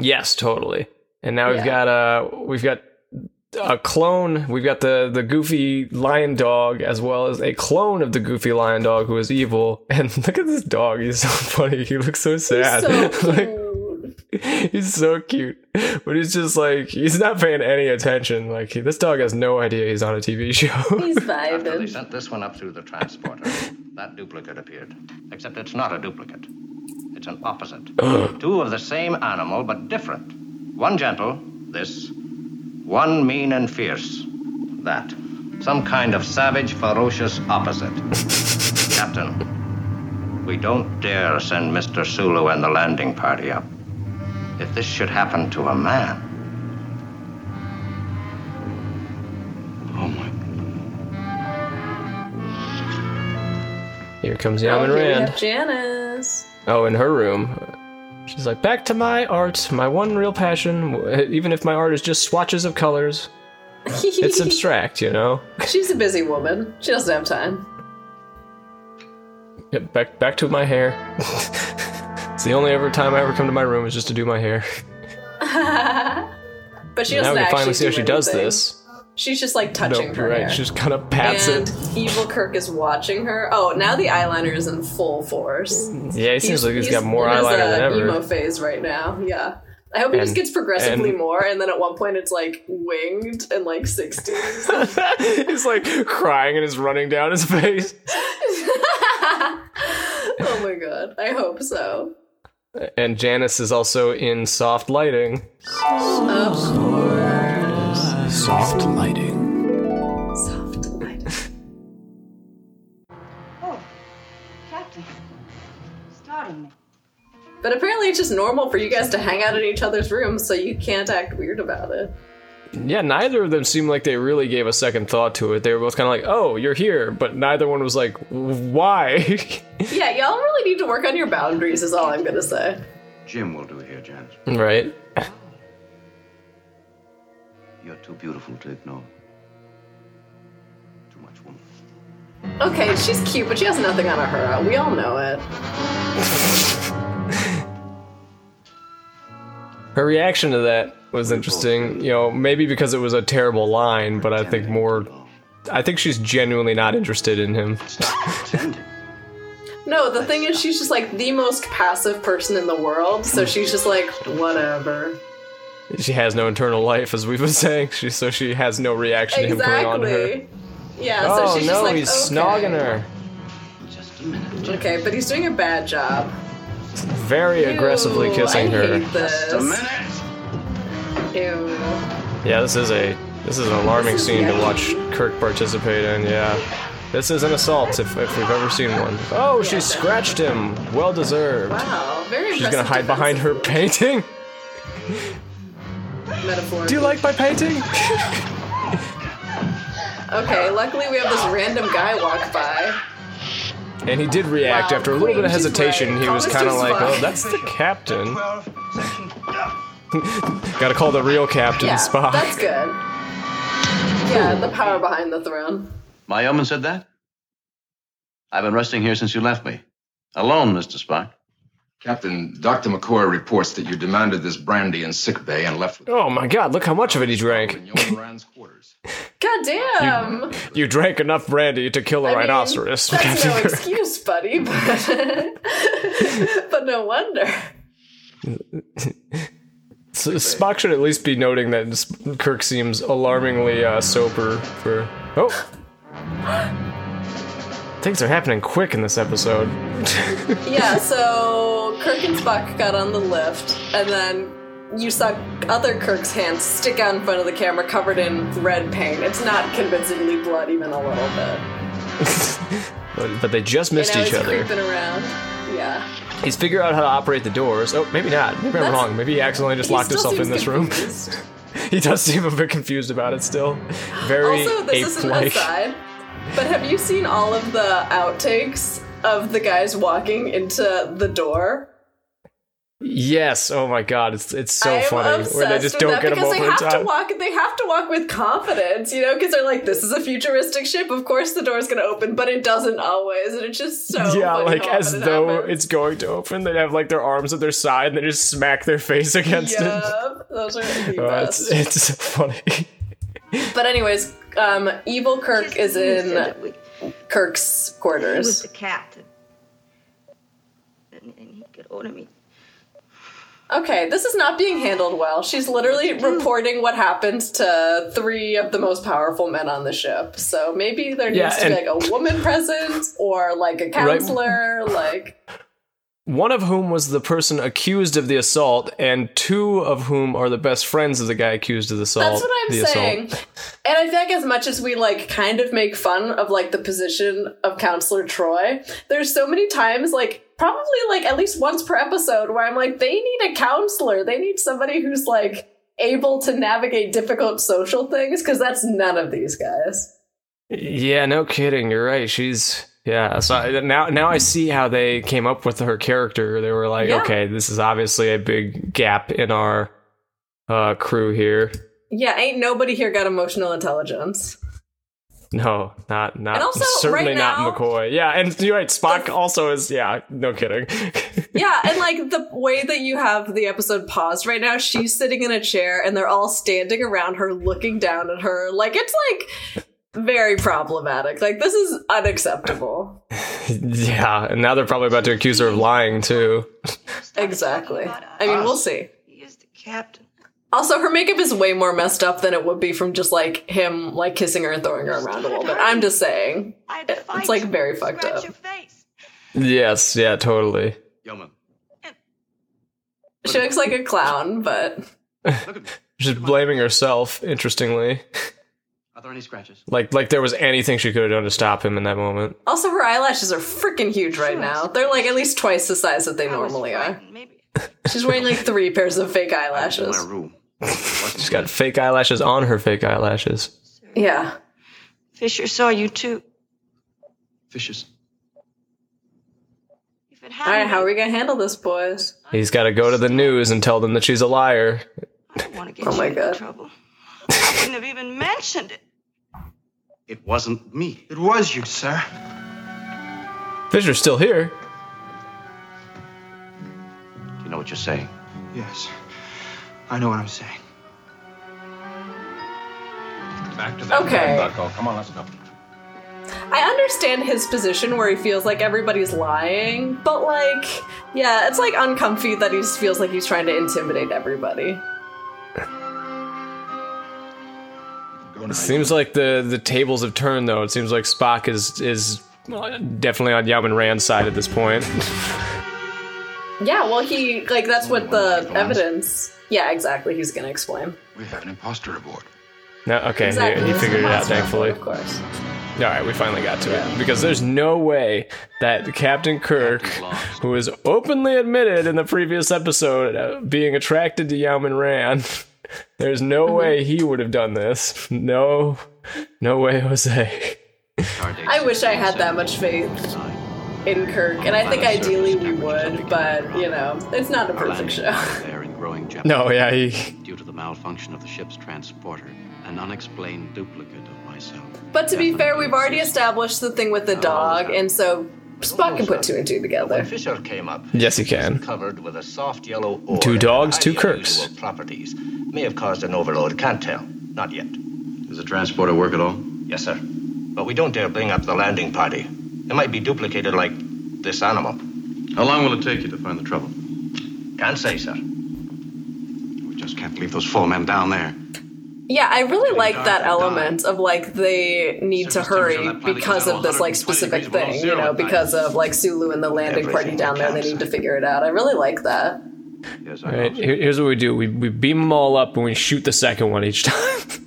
Yes, totally. And now we've Yeah. got uh we've got a clone. We've got the the goofy lion dog as well as a clone of the goofy lion dog who is evil. And look at this dog. He's so funny. He looks so sad. So Like. he's so cute, but he's just like he's not paying any attention. Like he, this dog has no idea he's on a TV show. He's After they vibing. sent this one up through the transporter, that duplicate appeared. Except it's not a duplicate. It's an opposite. Two of the same animal, but different. One gentle, this. One mean and fierce, that. Some kind of savage, ferocious opposite. Captain, we don't dare send Mr. Sulu and the landing party up. If this should happen to a man, Oh my. Here comes Oh, Yeoman here we Rand. have Janice. Oh, in her room. She's like, back to my art, my one real passion. Even if my art is just swatches of colors, it's abstract, you know. She's a busy woman. She doesn't have time. Yeah, back back to my hair. it's the only ever time I ever come to my room is just to do my hair. But she now doesn't we can actually finally see how do she does this. She's just like touching her you're right. hair. She just kind of pats and it. evil Kirk is watching her. Oh, now the eyeliner is in full force. Yeah, he seems like he's got more eyeliner uh, than ever. He's in emo phase right now. Yeah. I hope he just gets progressively and- more, and then at one point it's like winged and like 60s. he's like crying and is running down his face. oh my god. I hope so. And Janice is also in soft lighting. Of course. Soft lighting. Soft light. Oh, Captain. Starting me. But apparently it's just normal for you guys to hang out in each other's rooms, so you can't act weird about it. Yeah, neither of them seemed like they really gave a second thought to it. They were both kind of like, "Oh, you're here," but neither one was like, "Why?" Yeah, y'all really need to work on your boundaries, is all I'm gonna say. Jim will do here, Janice. right? You're too beautiful to ignore. Too much woman. Okay, she's cute, but she has nothing on her. We all know it. Her reaction to that was interesting. You know, maybe because it was a terrible line, but I think more. I think she's genuinely not interested in him. No, the thing is, she's just like the most passive person in the world, so hmm. she's just like, whatever. She has no internal life, as we've been saying. She so she has no reaction to him coming on to her. Yeah, Oh so she's no, just like, he's okay. snogging her. Just a minute. Okay, but he's doing a bad job. Very aggressively kissing I her. This. Just a minute. Ew. Yeah, this is a this is an alarming is scene to watch Kirk participate in. Yeah, this is an assault if, if we've ever seen one. Oh, she scratched him. Well deserved. Wow, very She's gonna hide behind her painting. metaphor. Do you like my painting? Okay, luckily we have this random guy walk by. And he did react Wow, after a little bit of hesitation. right. He was kind of like, Spock. "Oh, that's the captain." 12, section. Got to call the real captain Yeah, Spock. that's good. Yeah, the power behind the throne. My yeoman said that? I've been resting here since you left me. Alone, Mr. Spock. Captain, Dr. McCoy reports that you demanded this brandy in sick bay and left with Oh my God! Look how much of it he drank. in Yeoman Rand's quarters. God damn! You drank enough brandy to kill a I mean, rhinoceros. that's Captain no excuse, buddy, but, but no wonder. S- Spock should at least be noting that Kirk seems alarmingly uh, sober for. Oh! Things are happening quick in this episode. Yeah, so Kirk and Spock got on the lift, and then you saw other Kirk's hands stick out in front of the camera covered in red paint. It's not convincingly blood even a little bit. but, they just missed each other. creeping around. Yeah. He's figured out how to operate the doors. Oh, maybe not. Maybe I'm wrong. Maybe he accidentally just He locked himself in this room. he does seem a bit confused about it still. Very Also, this is an ape-like. aside, but have you seen all of the outtakes of the guys walking into the door? Yes. Oh my god, it's it's so I am funny obsessed where they just with don't that get him because over they in have to time. walk. They have to walk with confidence, you know, because they're like, "This is a futuristic ship. Of course, the door's gonna open," but it doesn't always, and it's just so yeah, funny like as it though happens. it's going to open. They have like their arms at their side and they just smack their face against it. Those are the Oh, best. it's it's so funny. But anyways, um, evil Kirk Just is in that we- Kirk's He was the captain. And, and he could order me. Okay, this is not being handled well. She's literally reporting what happened to three of the most powerful men on the ship. So maybe there needs Yeah, to be like a woman present or like a counselor. Like, One of whom was the person accused of the assault, and two of whom are the best friends of the guy accused of the assault. that's what I'm saying. Assault. And I like as much as we like kind of make fun of like the position of Counselor Troi, there's so many times like probably like at least once per episode where I'm like, they need a counselor. They need somebody who's like able to navigate difficult social things because that's none of these guys. Yeah, no kidding. You're right. She's yeah. So I- now, now I see how they came up with her character. They were like, Yeah. okay, this is obviously a big gap in our uh, crew here. Yeah, ain't nobody here got emotional intelligence. No, not not And also, certainly right not now- McCoy. Yeah, and you're right. Spock also is. Yeah, no kidding. Yeah, and like the way that you have the episode paused right now, she's sitting in a chair and they're all standing around her looking down at her. Like it's like very problematic. Like this is unacceptable. yeah, and now they're probably about to accuse her of lying too. Exactly. I mean, we'll see. He is the captain. Also, her makeup is way more messed up than it would be from just like him like kissing her and throwing her around a little bit. I'm just saying. I had to fight It's like very fucked up. Yes, yeah, totally. Yeoman, She looks like a clown, but look at me. She's blaming herself. Interestingly, Are there any scratches? like like there was anything she could have done to stop him in that moment. also her eyelashes are freaking huge right now. They're like at least twice the size that they I normally are. Maybe. She's wearing like three pairs of fake In eyelashes. my room. She's got fake eyelashes on her fake eyelashes. Yeah. Fisher saw you too. Fishes. If it All right, hadn't how are we gonna handle this, boys? He's got to go to the news and tell them that she's a liar. I don't want to get Oh you my into God. trouble. I wouldn't have even mentioned it. It wasn't me. It was you, sir. Fisher's still here. Do you know what you're saying? Yes. I know what I'm saying. Back to that Okay. bed, Come on, let's go. I understand his position where he feels like everybody's lying, but like, yeah, it's like uncomfy that he just feels like he's trying to intimidate everybody. Go now. Seems like the the tables have turned though. It seems like Spock is is definitely on Yeoman Rand's side at this point. Yeah, well, he like that's what the evidence. Yeah, exactly. He's gonna explain. We have an imposter aboard. no, okay, Exactly. he, he figured it out. Thankfully, of course. all right, we finally got to it because there's no way that Captain Kirk, who was openly admitted in the previous episode uh, being attracted to Yeoman Rand, there's no Mm-hmm. way he would have done this. No, no way, Jose. I wish I had that much faith in Kirk, and I think ideally we would, but you know, it's not a perfect show. There in growing jeopardy. No, yeah, he. Due to the malfunction of the ship's transporter, an unexplained duplicate of myself. But to be fair, we've already established the thing with the dog, and so Spock can put two and two together. When Fisher came up, Yes, he it was can. Covered with a soft yellow ore. Two and dogs, two highly Kirks. unusual Properties may have caused an overload. Can't tell. Not yet. Does the transporter work at all? Yes, sir. But we don't dare bring up the landing party. It might be duplicated like this animal. How long will it take you to find the trouble? Can't say, sir. We just can't leave those four men down there. Yeah, I really like that and dark. element of like they need to Surface temperature hurry on that planet because of this like specific thing, you know, because of like Sulu and the landing party down there. They need to figure it out. I really like that. Yes, I All right, here- here's what we do: we we beam them all up and we shoot the second one each time.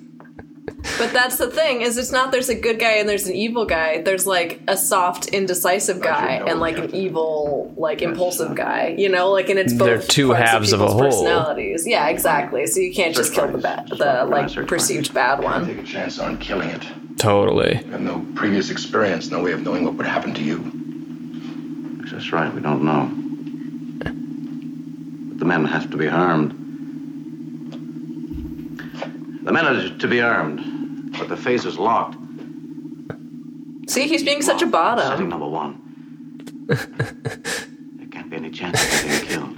But that's the thing is it's not there's a good guy and there's an evil guy. There's like a soft, indecisive guy and like an evil, like impulsive guy. You know, like and it's both. They're two parts halves of a whole. Personalities. Yeah, exactly. So you can't just kill the bad, the like perceived bad one. Take a chance on killing it. totally. We have no previous experience, no way of knowing what would happen to you. That's right, we don't know. But the men have to be armed. The men are to be armed, but the phase is locked. See, he's being such a Setting bottom. number one. there can't be any chance of him being killed.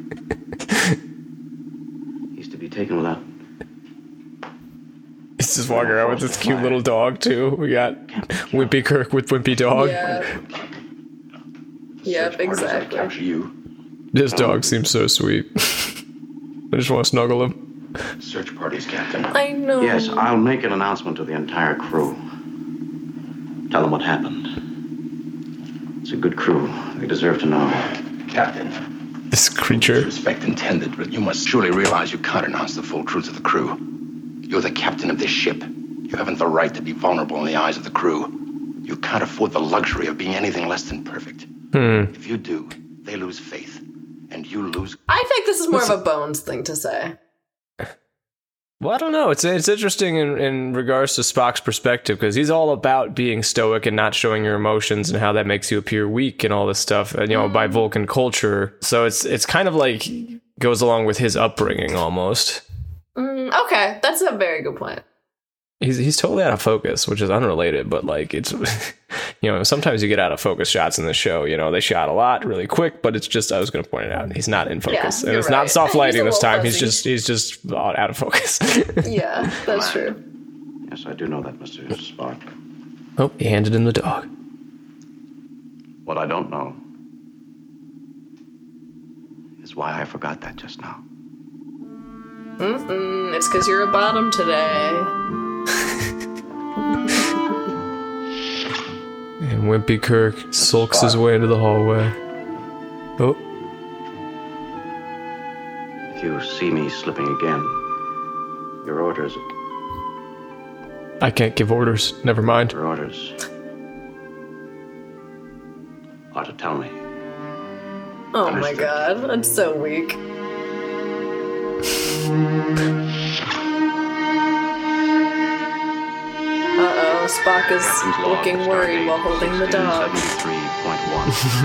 He's to be taken without. He's just walking around with this cute little dog too. We got Wimpy Kirk with Wimpy Dog. Yeah. Yep, exactly. You. This dog um, seems so sweet. I just want to snuggle him. Search parties, Captain. I know. Yes, I'll make an announcement to the entire crew. Tell them what happened. It's a good crew. They deserve to know. Captain, This creature. respect intended, but you must surely realize you can't announce the full truth to the crew. You're the captain of this ship. You haven't the right to be vulnerable in the eyes of the crew. You can't afford the luxury of being anything less than perfect. Hmm. If you do, they lose faith, and you lose. I think this is more of a Bones thing to say. Well, I don't know. It's it's interesting in, in regards to Spock's perspective because he's all about being stoic and not showing your emotions and how that makes you appear weak and all this stuff. And you know, by Vulcan culture, so it's it's kind of like goes along with his upbringing almost. Mm, okay, that's a very good point. He's he's totally out of focus, which is unrelated, but like it's you know sometimes you get out of focus shots in the show. You know they shot a lot really quick, but it's just I was going to point it out. He's not in focus, and you're it's not soft lighting this little time. He's just he's just out of focus. Yeah, that's true. Yes, I do know that, Mr. Spock. oh, he handed him the dog. What I don't know is why I forgot that just now. Mm-mm, it's because you're a bottom today. And Wimpy Kirk sulks his way into the hallway. Oh, If you see me slipping again, your orders, I can't give orders. Never mind. your orders are to tell me. Oh my god, I'm so weak. Uh oh, Spock is looking worried while holding the dog.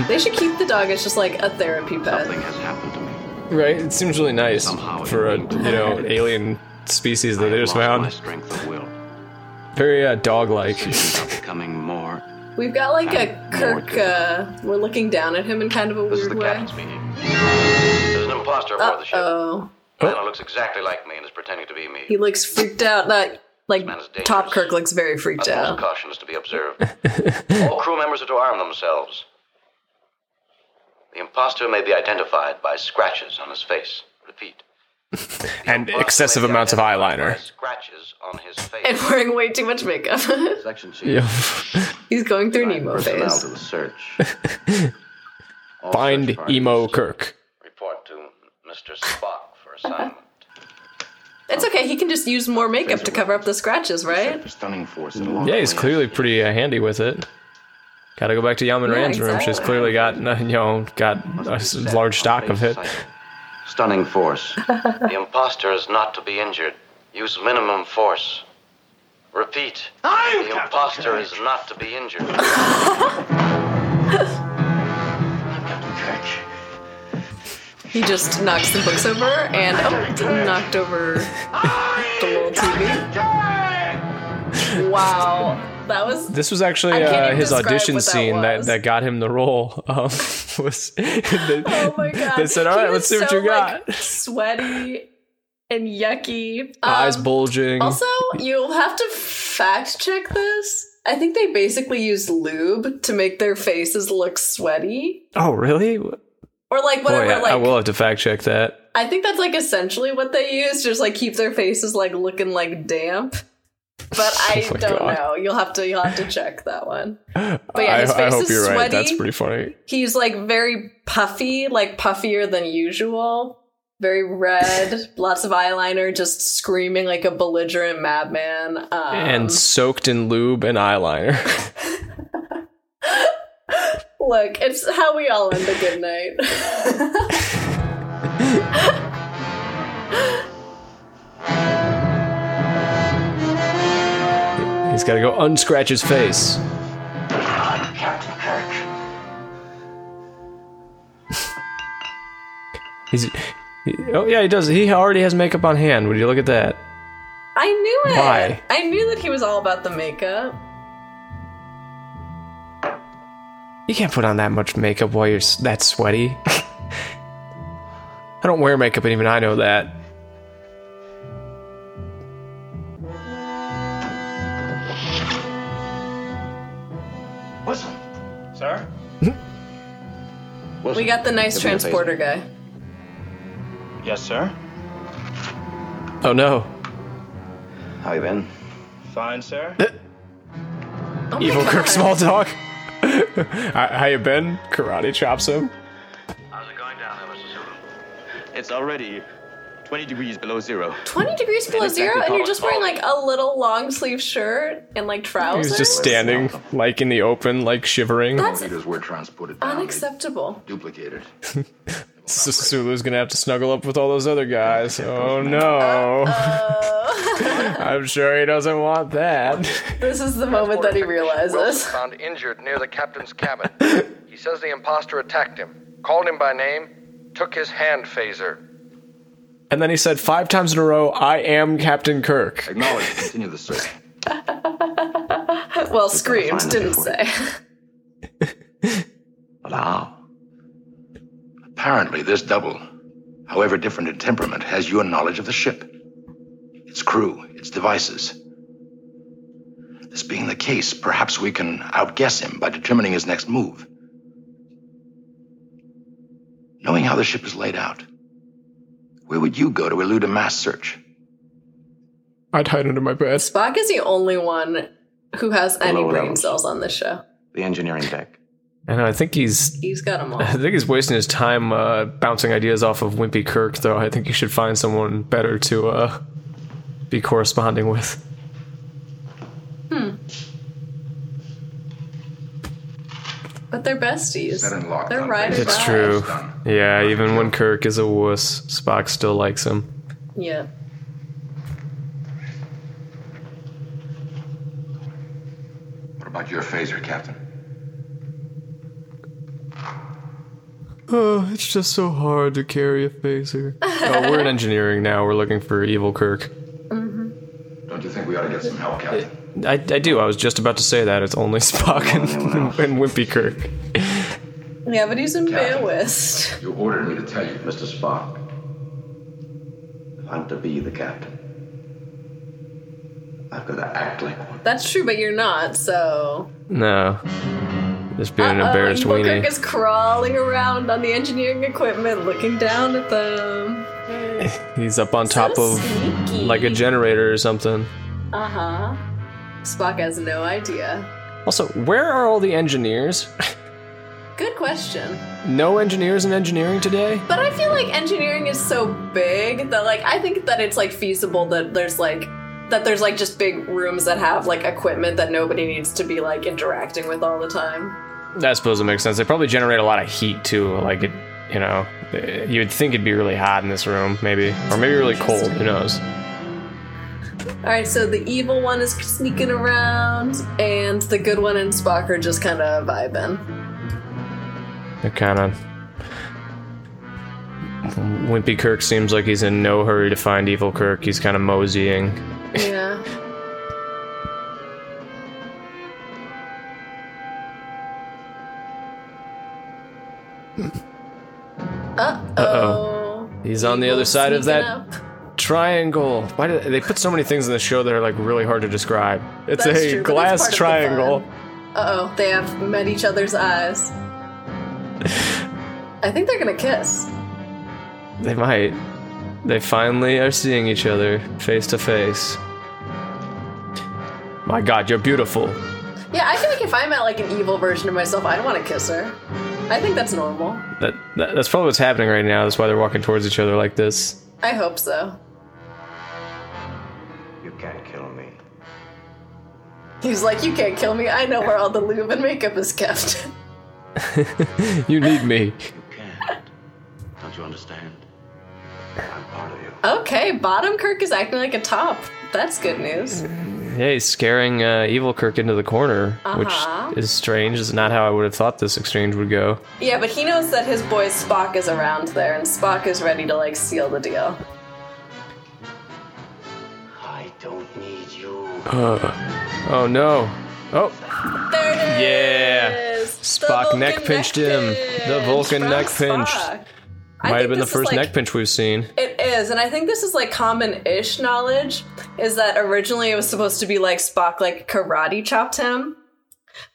They should keep the dog as just like a therapy pet. Something has happened to me. Right? It seems really nice for a you know alien species that they just lost my found. strength of will. Very uh, dog-like. Becoming more. We've got like a Kirk, uh, we're looking down at him in kind of a This is weird the way. captain speaking. There's an imposter aboard the ship. Oh, A man who looks exactly like me and is pretending to be me. he looks freaked out. That like man is dangerous. Top Kirk looks very freaked out. caution is to be observed. All crew members are to arm themselves. The imposter may be identified by scratches on his face. Repeat. and excessive amounts of eyeliner. Scratches on his face. And wearing way too much makeup. Section chief. Yeah. He's going through Nemo Personnel phase. to the search. All Find search emo Kirk. Report to Mr. Spock for assignment. It's okay. He can just use more makeup to cover up the scratches, right? Stunning force at a long Yeah, he's clearly pretty uh, handy with it. Got to go back to Yeoman Yeah, Rand's room. She's clearly got you know got a s- large stock of it. Stunning force. the imposter is not to be injured. Use minimum force. Repeat. I'm the imposter is not to be injured. He just knocks some books over and oh, knocked over the little TV. Wow, that was This was actually uh, his audition that scene that, was. that got him the role. Um, was they, oh my god. they said, "All right, He let's see what you got." like, sweaty and yucky. Eyes Um, bulging. Also, you'll have to fact check this. I think they basically used lube to make their faces look sweaty. oh, really? Or like whatever, Boy, I, like I will have to fact check that. I think that's like essentially what they use, just like keep their faces like looking like damp. But I Oh don't God. know. You'll have to you'll have to check that one. But yeah, his I face hope is you're sweaty. right. That's pretty funny. He's like very puffy, like puffier than usual. Very red, lots of eyeliner, just screaming like a belligerent madman. Um, and soaked in lube and eyeliner. look, it's how we all end a good night. He's got to go unscratch his face. He's. he- oh yeah, he does. He already has makeup on hand. Would you look at that? I knew it. Why? I knew that he was all about the makeup. You can't put on that much makeup while you're that sweaty. I don't wear makeup, and even I know that. Listen, sir. Hmm? We got the nice transporter guy. Yes, sir. Oh no. How you been? Fine, sir. Oh Evil Kirk small talk. how, how you been? Karate chops him. How's it going down there, Mr. Sulu? It's already 20 degrees below zero. 20 degrees below It's zero, exactly and you're just wearing like a little long sleeve shirt and like trousers. He's just standing, like in the open, like shivering. That's were transported down. Unacceptable. duplicated. S- Sulu's gonna have to snuggle up with all those other guys. Oh no. I'm sure he doesn't want that. This is the moment that he Wilson realizes. found injured near the captain's cabin. he says the imposter attacked him, called him by name, took his hand phaser. And then he said five times in a row, I am Captain Kirk. Acknowledge. Continue the search. well, screamed, didn't say. But how? Apparently, this double, however different in temperament, has your knowledge of the ship, its crew, its devices. This being the case, perhaps we can outguess him by determining his next move. Knowing how the ship is laid out, where would you go to elude a mass search? I'd hide under my bed. Spock is the only one who has any brain levels. cells on this show. The engineering deck. And I think he's He's got them all. I think he's wasting his time uh, bouncing ideas off of Wimpy Kirk, though. I think he should find someone better to uh, be corresponding with. Hmm. But they're besties. Set and locked They're right. It's die. true. Yeah, even when Kirk is a wuss, Spock still likes him. Yeah. What about your phaser, Captain? Oh, it's just so hard to carry a phaser. oh, we're in engineering now. We're looking for evil Kirk. Don't you think we ought to get some help, Captain? I, I do. I was just about to say that. It's only Spock and, and Wimpy Kirk. Yeah, but he's in Captain. Baywist. You ordered me to tell you. Mr. Spock. If I'm to be the captain, I've got to act like one. That's true, but you're not, so. No. Just being an Uh-oh, embarrassed Evil weenie. Kirk is crawling around on the engineering equipment, looking down at them. He's up on top of sneaky. like a generator or something. Uh huh. Spock has no idea. Also, where are all the engineers? Good question. no engineers in engineering today? But I feel like engineering is so big that, like, I think that it's like feasible that there's like that there's like just big rooms that have like equipment that nobody needs to be like interacting with all the time. I suppose it makes sense. They probably generate a lot of heat too. Like it, you know, you would think it'd be really hot in this room, maybe, or maybe really cold. Who knows? All right, so the evil one is sneaking around, and the good one and Spock are just kind of vibing. They're kind of. Wimpy Kirk seems like he's in no hurry to find evil Kirk. He's kind of moseying. Yeah. Uh Uh oh. He's on the other side of that triangle. Why did they put so many things in the show that are like really hard to describe? It's That's a true, glass part of the triangle. Uh oh, they have met each other's eyes. I think they're gonna kiss. They might. They finally are seeing each other face to face. My god, you're beautiful. Yeah, I feel like if I met like an evil version of myself, I'd want to kiss her. I think that's normal. That, that that's probably what's happening right now. That's why they're walking towards each other like this. I hope so. You can't kill me. He's like, you can't kill me. I know where all the lube and makeup is kept. you need me. You can't. Don't you understand? I'm part of you. okay, bottom Kirk is acting like a top. That's good news. Mm. Yeah, he's scaring uh, evil Kirk into the corner, Uh-huh. which is strange. It's not how I would have thought this exchange would go. Yeah, but he knows that his boy Spock is around there, and Spock is ready to like seal the deal. I don't need you. Uh, oh no. Oh, There it yeah. Spock neck pinched him. The Vulcan from neck pinch. Might have been the first like- neck pinch we've seen. It is, and I think this is like common-ish knowledge. Is that originally it was supposed to be like Spock like karate chopped him,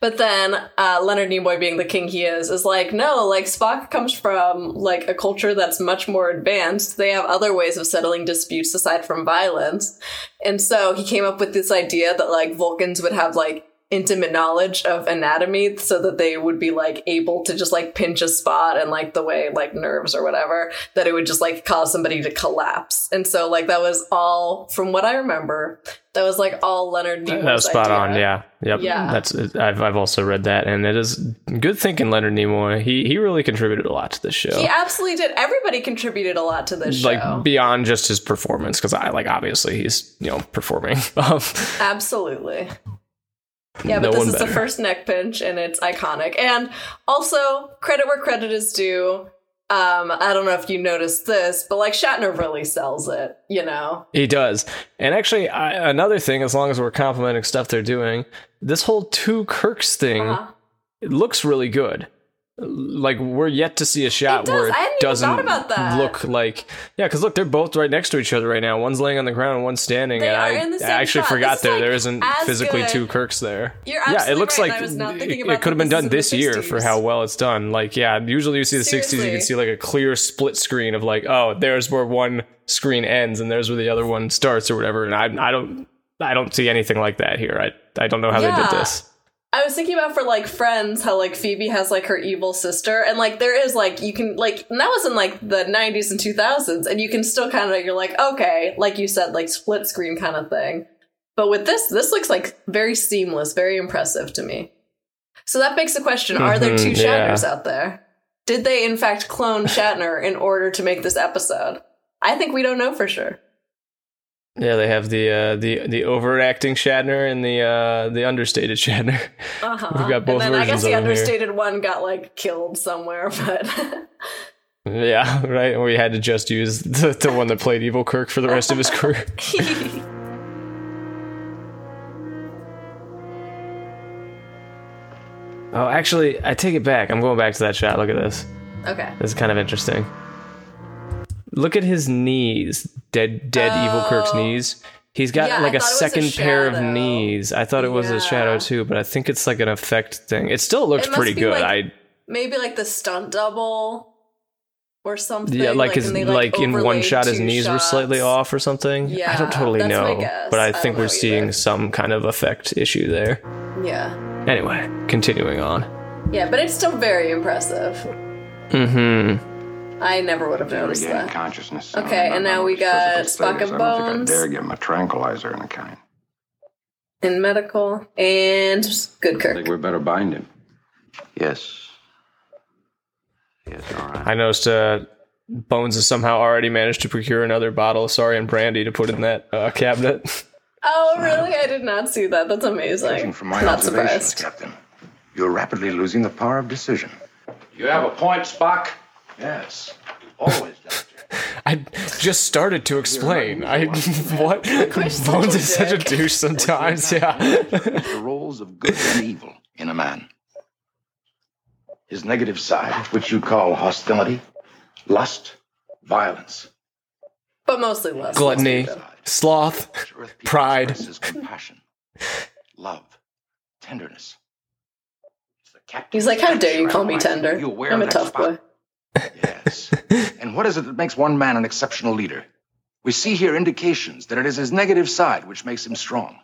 But then uh, Leonard Nimoy, being the king he is, is like, no, like Spock comes from like a culture that's much more advanced. They have other ways of settling disputes aside from violence, and so he came up with this idea that like Vulcans would have like intimate knowledge of anatomy so that they would be like able to just like pinch a spot and like the way like nerves or whatever that it would just like cause somebody to collapse and so like that was all from what i remember that was like all leonard Nimoy's That was spot idea. on. Yeah. Yep. Yeah. That's I've I've also read that, and it is good thinking. Leonard Nimoy. He he really contributed a lot to this show. he absolutely did everybody contributed a lot to this show. like show beyond just his performance, because I like obviously he's you know performing. Um, Absolutely. Yeah, but No this one is the first neck pinch and it's iconic. And also, credit where credit is due. Um, I don't know if you noticed this, but like Shatner really sells it, you know? He does. And actually, I, another thing, as long as we're complimenting stuff they're doing, this whole two Kirks thing Uh-huh. it looks really good. Like we're yet to see a shot It where it doesn't thought about that. look like yeah, because look, they're both right next to each other right now. One's laying on the ground and one's standing. They and I, I actually shot. forgot there like, there isn't physically good. two Kirks there. You're yeah, it looks right, like I was not thinking it, it could have been done this year for how well it's done. Like yeah, usually you see the '60s, you can see like a clear split screen of like oh, there's where one screen ends and there's where the other one starts or whatever. And I I don't I don't see anything like that here. I I don't know how they did this. I was thinking about for like friends how like Phoebe has like her evil sister and like there is like you can like and that was in like the 90s and 2000s and you can still kind of you're like okay like you said like split screen kind of thing. But with this this looks like very seamless, very impressive to me. So that begs the question, are there two Mhm, yeah. Shatners out there? Did they in fact clone Shatner in order to make this episode? I think we don't know for sure. Yeah, they have the uh, the the overacting Shatner and the uh, the understated Shatner. Uh-huh. We've got both and then I guess the him here. understated one got like killed somewhere, but Yeah, right. We had to just use the, the one that played Evil Kirk for the rest of his career. Oh, actually, I take it back. I'm going back to that shot. Look at this. okay. This is kind of interesting. Look at his knees. Dead, dead Evil Kirk's knees. He's got Oh. Yeah, like a was a second pair of knees. I thought it was a shadow too, but I think it's like an effect thing. It still looks It pretty good. like- I maybe like the stunt double or something. yeah, like, his they, like, in one shot his knees were slightly off or something. Yeah, I don't totally know, but I I think we're seeing either. some kind of effect issue there. Yeah, Anyway, continuing on. yeah, but it's still very impressive. Mm-hmm. I never would have noticed Regained that. consciousness. Okay, and now we got Spock Spock and I don't think I dare give him a tranquilizer in a kind. in medical and Good I Kirk. think we're better bind him. Yes. Yes, all right. I noticed uh, Bones has somehow already managed to procure another bottle of Saurian Brandy to put in that uh, cabinet. Oh, really? I did not see that. That's amazing. From my not observations, surprised. Captain, you're rapidly losing the power of decision. You have a point, Spock. Yes. Always, Doctor. I just started to explain. I what? Bones is such a douche sometimes. Yeah. the roles of good and evil in a man. His negative side, which you call hostility, lust, violence. But mostly lust. Gluttony, sloth, Which Earth people pride. compassion, love, tenderness. It's the captain's He's like, how dare you call me tender? You aware I'm a tough Spock? boy. Yes. and what is it that makes one man an exceptional leader? We see here indications that it is his negative side which makes him strong.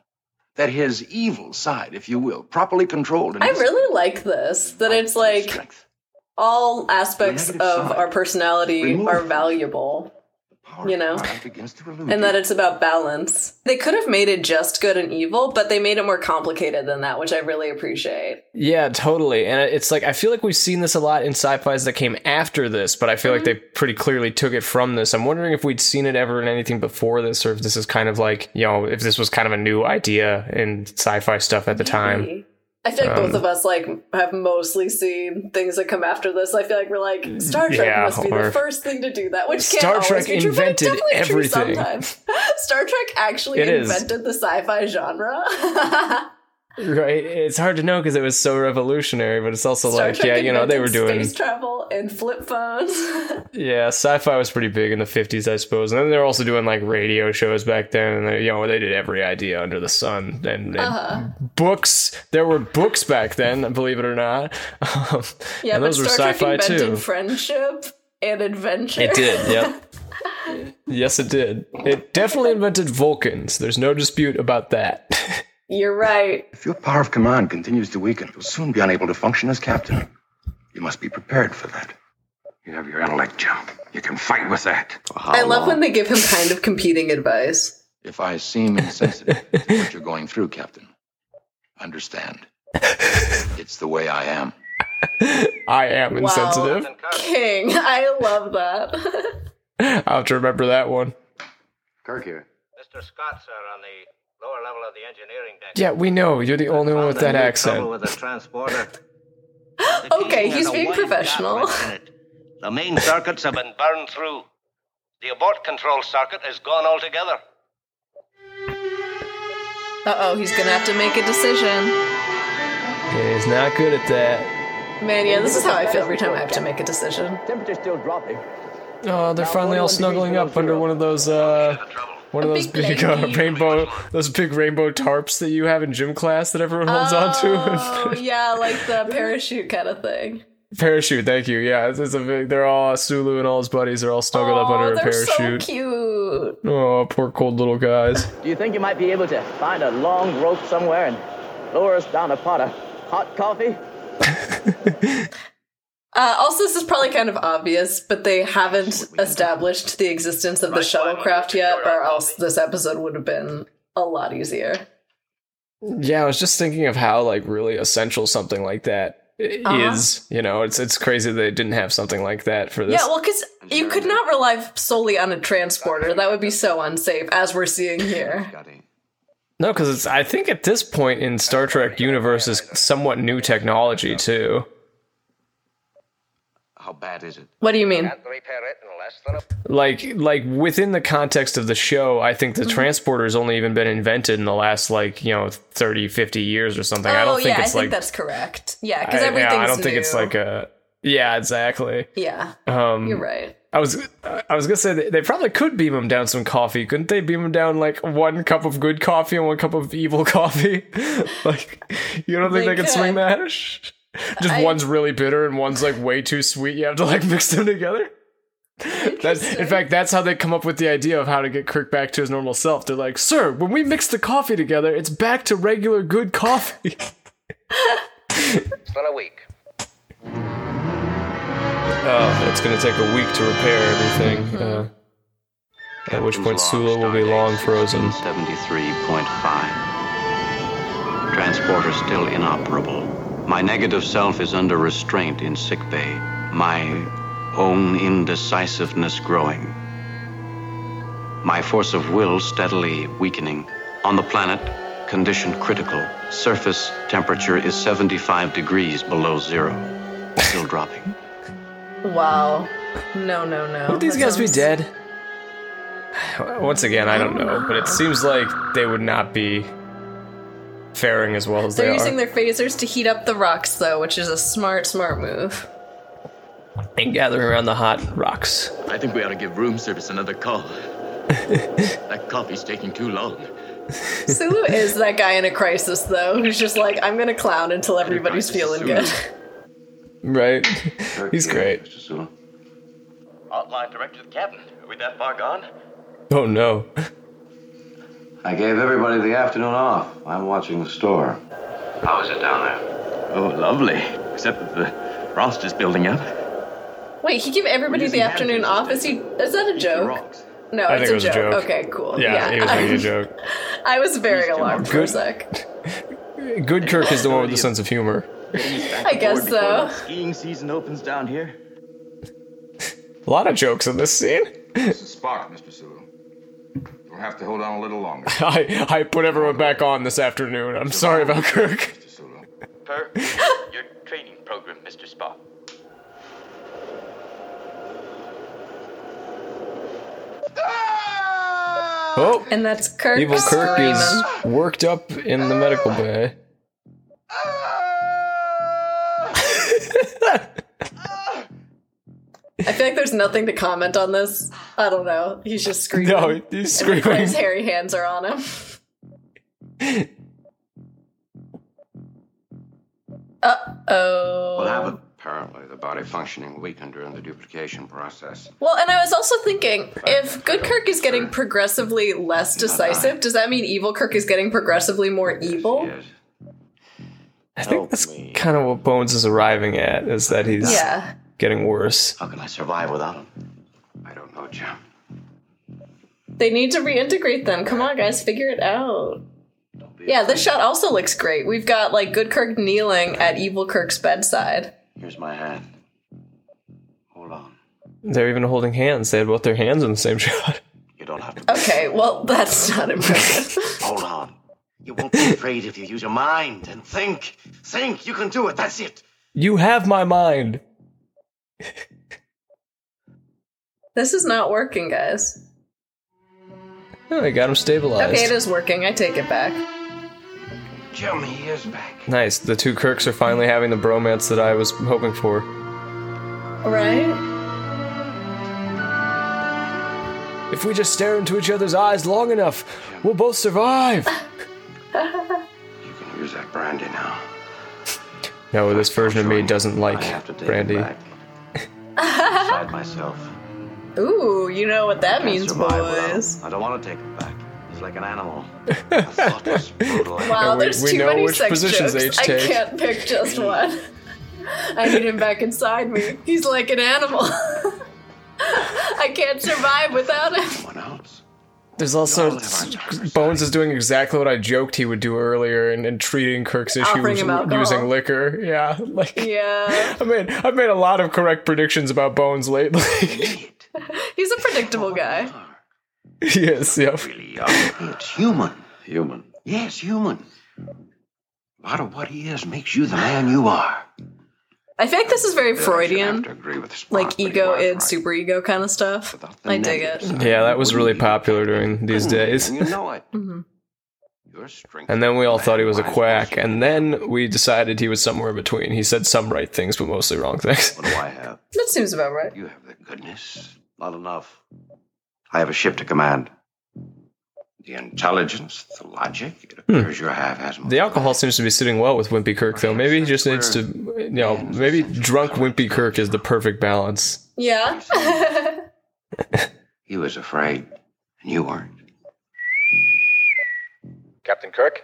That his evil side, if you will, properly controlled and I really like this. That it's like strength. all aspects of side. our personality Remove are valuable. Power you know, of pride begins to elude and that it's about balance. They could have made it just good and evil, but they made it more complicated than that, which I really appreciate. Yeah, totally. And it's like I feel like we've seen this a lot in sci-fi's that came after this, but I feel like mm-hmm. they pretty clearly took it from this. I'm wondering if we'd seen it ever in anything before this, or if this is kind of like you know, if this was kind of a new idea in sci-fi stuff at the time. I feel like both Um, of us like have mostly seen things that come after this. I feel like we're like Star Trek Yeah, must be the first thing to do that, which can't Star always Trek be true, but it's invented definitely true everything. sometimes. Star Trek actually It is. invented the sci-fi genre. Right, it's hard to know because it was so revolutionary, but it's also Star like, Trek yeah, you know, they were doing, space travel and flip phones. yeah, sci-fi was pretty big in the fifties, I suppose, and then they're also doing like radio shows back then, and they, you know, they did every idea under the sun, and, and Uh-huh. books. There were books back then, believe it or not. Um, yeah, and but those were Star Trek sci-fi invented too. friendship and adventure. It did, yep. yes, it did. It definitely invented Vulcans. There's no dispute about that. You're right. If your power of command continues to weaken, you'll soon be unable to function as captain. You must be prepared for that. You have your intellect, Joe. You can fight with that. I love when they give him kind of competing advice. If I seem insensitive to what you're going through, Captain, understand. It's the way I am. I am insensitive. Wow. King. I love that. I'll have to remember that one. Kirk here. Mr. Scott, sir, on the lower level of the engineering deck. Yeah, we know. You're the only one with that Trouble accent. with the transporter. okay, he's being professional. gap in it. The main circuits have been burned through. The abort control circuit is gone altogether. Uh oh, he's gonna have to make a decision. He's not good at that. Man, yeah, this is how I feel every time I have to make a decision. Temperature's still dropping. Oh, they're finally all snuggling up under one of those, uh, one of those big big uh, rainbow, those big rainbow tarps that you have in gym class that everyone holds Oh, onto. yeah, like the parachute kind of thing. parachute, thank you. Yeah, it's, it's a big. They're all Sulu and all his buddies They're all snuggled up oh, under a they're so parachute. cute. Oh, poor cold little guys. Do you think you might be able to find a long rope somewhere and lower us down a pot of hot coffee? Uh, also, this is probably kind of obvious, but they haven't established the existence of the shuttlecraft yet, or else this episode would have been a lot easier. Yeah, I was just thinking of how like really essential something like that Uh-huh. is. You know, it's it's crazy they didn't have something like that for this. Yeah, well, because you could not rely solely on a transporter. That would be so unsafe, as we're seeing here. No, because it's. I think at this point in Star Trek universe is somewhat new technology too. How bad is it? What do you mean? Repair it in less than a Like, like within the context of the show, I think the Mm-hmm. transporter's only even been invented in the last like you know 30, 50 years or something. I oh, don't think yeah, it's I think like. that's correct. Yeah, because I, everything's yeah, I don't think it's like a. Yeah, exactly. Yeah, Um, you're right. I was I was gonna say they, they probably could beam him down some coffee, couldn't they? Beam him down like one cup of good coffee and one cup of evil coffee. like you don't think They they, could swing that? Just I- one's really bitter and one's like way too sweet. You have to like mix them together. That's, in fact, that's how they come up with the idea of how to get Kirk back to his normal self. They're like, "Sir, when we mix the coffee together, it's back to regular good coffee." it's been a week. Oh, it's gonna take a week to repair everything. Uh, at which point Sulu will be long frozen. 73.5. Transporter still inoperable. My negative self is under restraint in sickbay. My own indecisiveness growing. My force of will steadily weakening. On the planet, condition critical. Surface temperature is 75 degrees below zero. Still dropping. Wow. No, no, no. Would these That guys be dead? Once again, I don't know, but it seems like they would not be faring as well as They're they using are. their phasers to heat up the rocks, though, which is a smart, smart move. and gathering around the hot rocks. I think we ought to give room service another call. that coffee's taking too long. Sulu is that guy in a crisis, though, who's just like, I'm gonna clown until everybody's feeling good. Right? He's great. Mr. Sulu. Outline direct to the captain. Are we that far gone? Oh no. I gave everybody the afternoon off. I'm watching the store. How is it down there? Oh, lovely. Except that the frost is building up. Wait, he gave everybody the afternoon off? Is he? Is that a joke? No, I it's think it a was a joke. joke. Okay, cool. Yeah, he was making a joke. I was very alarmed for a sec. Good Kirk is the one with the sense of humor. I guess so. Skiing season opens down here. A lot of jokes in this scene. It's a spark, Mr. We'll have to hold on a little longer. I, I put everyone back on this afternoon. I'm sorry about Kirk. per your training program, Mr. Spock. Ah! Oh, and that's Kirk. Evil Kirk screaming. is worked up in the medical bay. Ah! Ah! I feel like there's nothing to comment on this. I don't know. He's just screaming. No, he's And screaming. His hairy hands are on him. Uh oh. Well, have apparently the body functioning weakened during the duplication process. Well, and I was also thinking, if good Kirk is getting progressively less decisive, does that mean evil Kirk is getting progressively more evil? I think that's kind of what Bones is arriving at, is that he's Yeah. Getting worse. How can I survive without him? I don't know, Jim. They need to reintegrate them. Come on, guys, figure it out. Yeah, this shot also looks great. We've got like good Kirk kneeling at evil Kirk's bedside. Here's my hand. Hold on. They're even holding hands. They had both their hands in the same shot. You don't have to. Okay, well, that's not impressive. Hold on. You won't be afraid if you use your mind and think. Think. You can do it. That's it. You have my mind. This is not working, guys. Oh, I got him stabilized. Okay, it is working. I take it back. Jim, he is back. Nice. The two Kirks are finally having the bromance that I was hoping for. Right? If we just stare into each other's eyes long enough, we'll both survive. You can use that brandy now. No, this version of me doesn't like brandy. Inside myself. Ooh, you know what that means, survive without boys. I don't want to take him back. He's like an animal. Wow, we- there's we too know many which sex positions jokes. each I take. can't pick just one. I need him back inside me. He's like an animal. I can't survive without him. There's also Bones is doing exactly what I joked he would do earlier and, and treating Kirk's Offering issues using liquor. Yeah, like Yeah, I mean, I've made a lot of correct predictions about Bones lately. he's a predictable guy. yes, yep. It's human. Human. Yes, human. A lot of what he is makes you the man you are. I feel like this is very Yeah, I should have Freudian, to agree with Spock, like ego, was id, right. super ego kind of stuff. I dig it. Yeah, that was really popular during these days. And you know it. Mhm. And then we all thought he was a quack, and then we decided he was somewhere in between. He said some right things, but mostly wrong things. What do I have? That seems about right. You have the goodness. Not enough. I have a ship to command. The intelligence, the logic. It Hmm. appears your half has more. The alcohol seems to be sitting well with Wimpy Kirk, though. Maybe he just needs to, you know, maybe drunk Wimpy Kirk is the perfect balance. Yeah. He was afraid, and you weren't. Captain Kirk?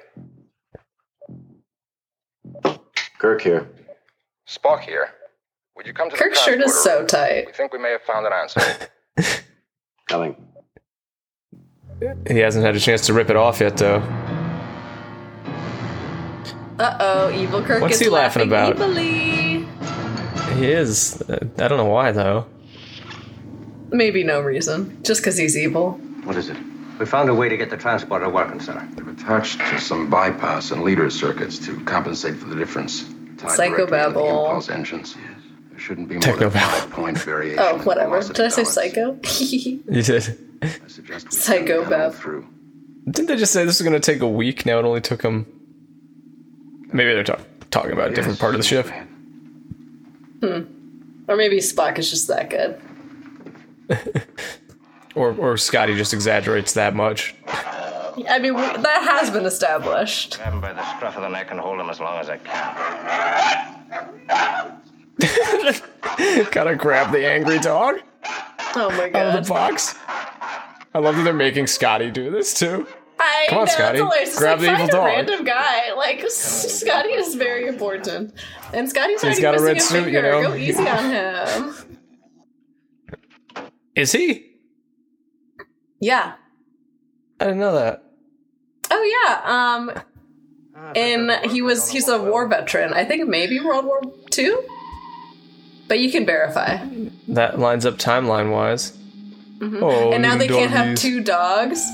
Kirk here. Spock here. Would you come to Kirk's the shirt is transporter so tight. We think we may have found an answer. Coming. He hasn't had a chance to rip it off yet, though. Uh oh, evil Kirk What's is he laughing about? evilly. He is. I don't know why, though. Maybe no reason, just because he's evil. What is it? We found a way to get the transporter working, sir. They're attached to some bypass and leader circuits to compensate for the difference. Tied directly the Psychobabble. impulse engines. There shouldn't be more than five point variation. Oh, whatever. Did I say psycho? You did. I Psycho follow through. Didn't they just say this was going to take a week? Now it only took them. Maybe they're talk- talking about a different part of the ship. Hmm. Or maybe Spock is just that good. Or, or Scotty just exaggerates that much. I mean, that has been established. Grab him by the scruff of the neck and hold him as long as I can. Gotta grab the angry dog Oh my out of god. the box. I love that they're making Scotty do this too. I Come on, know, Scotty. it's Grab like, the find evil a dog. random guy. Like, Scotty is very important. And Scotty's He's already got a red a suit, you know? Go easy on him. Is he? Yeah. I didn't know that. Oh yeah. Um and he was he's a war veteran. I think maybe World War Two. But you can verify. That lines up timeline wise. Mhm. Oh, and now they little can't have two dogs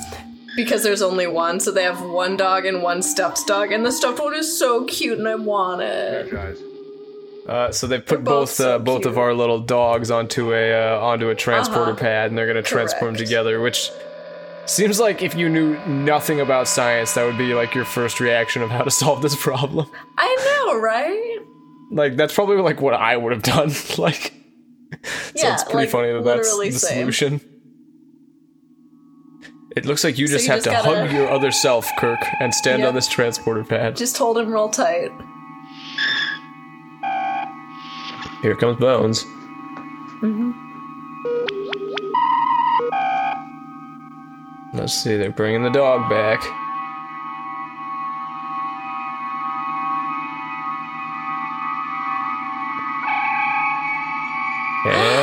because there's only one, so they have one dog and one stuffed dog, and the stuffed one is so cute and I want it. Uh, so they put both both so uh, both of our little dogs onto a uh, onto a transporter Uh-huh. pad, and they're gonna transport them Correct. together. Which seems like if you knew nothing about science, that would be like your first reaction of how to solve this problem. I know, right? Like that's probably like what I would have done. like, so Yeah, it's pretty like, funny that that's the same. solution. It looks like you So just you have just to gotta- hug your other self, Kirk, and stand Yep. on this transporter pad. Just hold him real tight. Here comes Bones. hmm Let's see, they're bringing the dog back.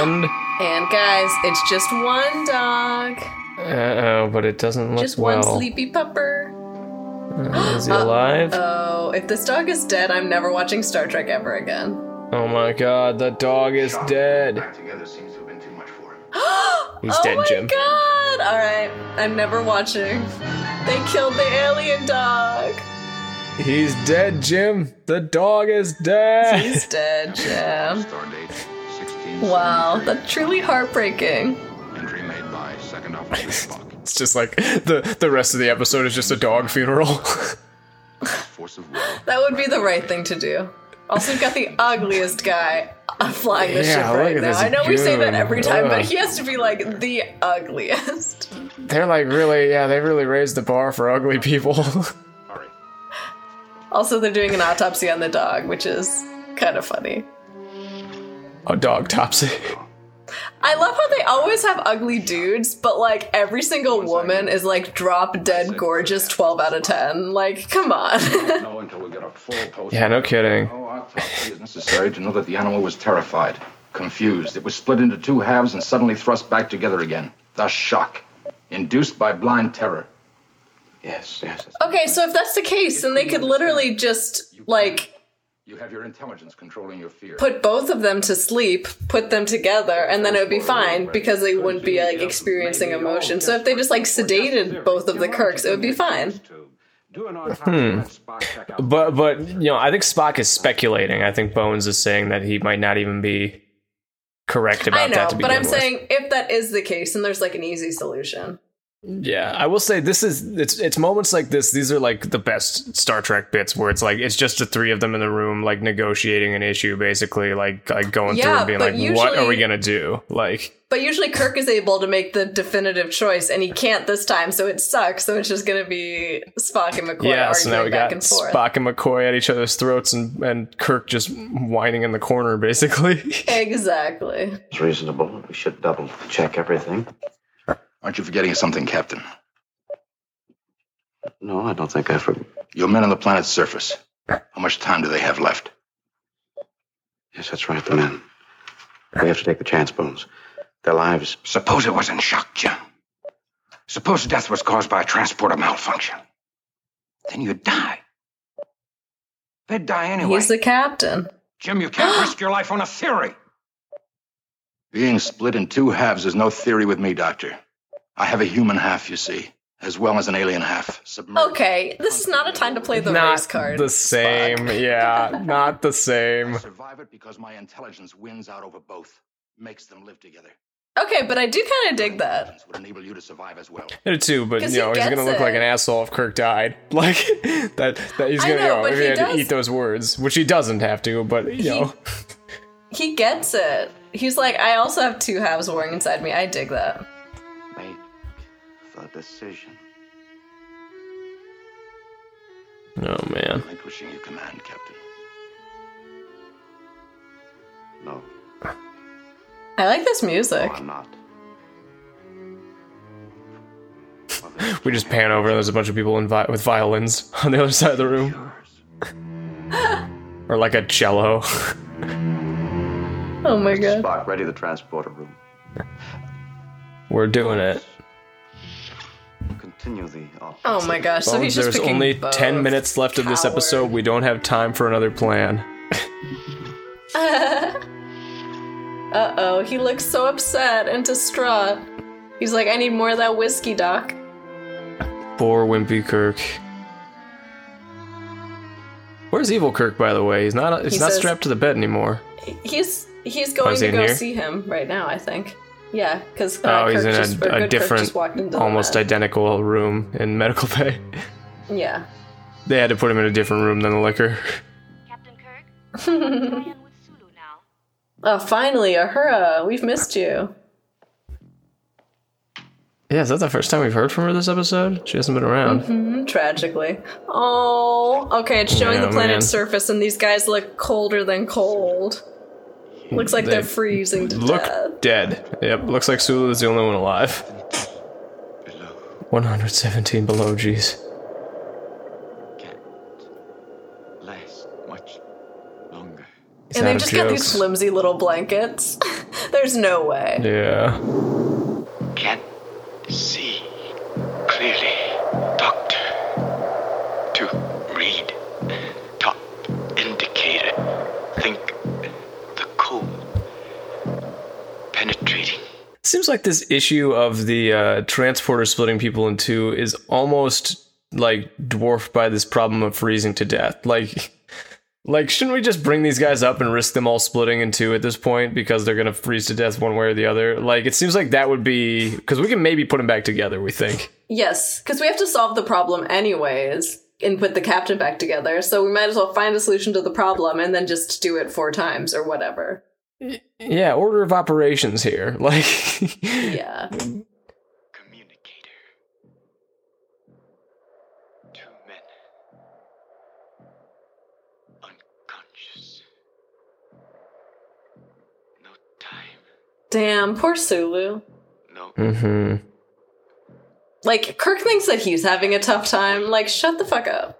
And And guys, it's just one dog. uh oh, but it doesn't look Just well. Just one sleepy pupper. Uh, is he alive? Oh, if this dog is dead, I'm never watching Star Trek ever again. oh my god, the dog is dead. He's oh dead, my Jim. god! Alright, I'm never watching. They killed the alien dog. He's dead, Jim. The dog is dead. He's dead, Jim. Wow, that's truly heartbreaking. It's just like the the rest of the episode is just a dog funeral. That would be the right thing to do. Also, we've got the ugliest guy flying the Yeah, ship right now. I know we say that every time, but he has to be like the ugliest. They're like really, yeah, they really raised the bar for ugly people. Also, they're doing an autopsy on the dog, which is kind of funny. A dog topsy. I love how they always have ugly dudes, but like every single woman is like drop dead gorgeous 12 out of 10. Like, come on. No, until we get a full post. Yeah, no kidding. Oh, autopsy is necessary to know that the animal was terrified, confused. It was split into two halves and suddenly thrust back together again. Thus, shock, induced by blind terror. Yes, yes. okay, so if that's the case, then they could literally just like You have your intelligence controlling your fear. put both of them to sleep, put them together, and then it would be fine because they wouldn't be like experiencing emotion. So if they just like sedated both of the Kirks, it would be fine. Hmm. But but you know, I think Spock is speculating. I think Bones is saying that he might not even be correct about I know, that to but I'm with. saying if that is the case, then there's like an easy solution. Yeah, I will say this is it's it's moments like this. These are like the best Star Trek bits where it's like it's just the three of them in the room, like negotiating an issue, basically, like like going through and being but like, "What are we gonna do?" Like, But usually Kirk is able to make the definitive choice, and he can't this time, so it sucks. So it's just gonna be Spock and McCoy yeah. arguing So now we back got and forth. Spock and McCoy at each other's throats, and and Kirk just whining in the corner, basically. Exactly. It's reasonable. We should double check everything. Aren't you forgetting something, Captain? No, I don't think I forgot. Your men on the planet's surface. How much time do they have left? Yes, that's right, the men. We have to take the chance, Bones. Their lives. Suppose it wasn't shock, Jim. Suppose death was caused by a transporter malfunction. Then you'd die. They'd die anyway. He's the captain. Jim, you can't risk your life on a theory. Being split in two halves is no theory with me, Doctor. I have a human half, you see, as well as an alien half. Submerged. Okay, this is not a time to play the not race card. the same. Yeah, not the same. I Survive it because my intelligence wins out over both, makes them live together. Okay, but I do kind of dig that. Would enable you to survive as well. I do too, but you know he he's gonna gets look like an asshole if Kirk died. Like that. That he's gonna know, you know, but if he he had to does- eat those words, which he doesn't have to. But you know, He gets it. He's like, I also have two halves warring inside me. I dig that. Make the decision. oh man. Relinquishing your command, Captain. No, I like this music. I'm not. We just pan over and there's a bunch of people in vi- with violins on the other side of the room, or like a cello. Oh my god. Spock, ready the transporter room. We're doing it. Continue the. Oh my gosh, so Bones, he's just there's picking only both. ten minutes left of this Coward. episode. We don't have time for another plan. uh oh, he looks so upset and distraught. He's like, I need more of that whiskey, Doc. Poor wimpy Kirk. Where's Evil Kirk, by the way? He's not. He's He not says- strapped to the bed anymore. He's he's going is to in go here? see him right now. I think. Yeah, because uh, oh, he's in just, a, a different, just walked into the almost med. identical room in medical bay. Yeah. They had to put him in a different room than the liquor. Captain Kirk? Oh, finally, Uhura, we've missed you. Yeah, is that the first time we've heard from her this episode? She hasn't been around. hmm tragically. Oh, okay, it's showing Yeah, the planet's man. surface, and these guys look colder than cold. Hmm. Looks like They they're freezing to Look death. dead. Yep, looks like Sulu is the only one alive. 117 below, jeez. Last much longer. He's and they've of just got these flimsy little blankets. There's no way. Yeah. Can't see Seems like this issue of the uh, transporter splitting people in two is almost like dwarfed by this problem of freezing to death. Like, like shouldn't we just bring these guys up and risk them all splitting in two at this point because they're gonna freeze to death one way or the other? Like, it seems like that would be because we can maybe put them back together. We think. Yes, because we have to solve the problem anyways and put the captain back together. So we might as well find a solution to the problem and then just do it four times or whatever. Yeah, order of operations here. Like, Yeah. Communicator. Two men. Unconscious. No time. Damn, poor Sulu. No. Mm-hmm. Like, Kirk thinks that he's having a tough time. Like, shut the fuck up.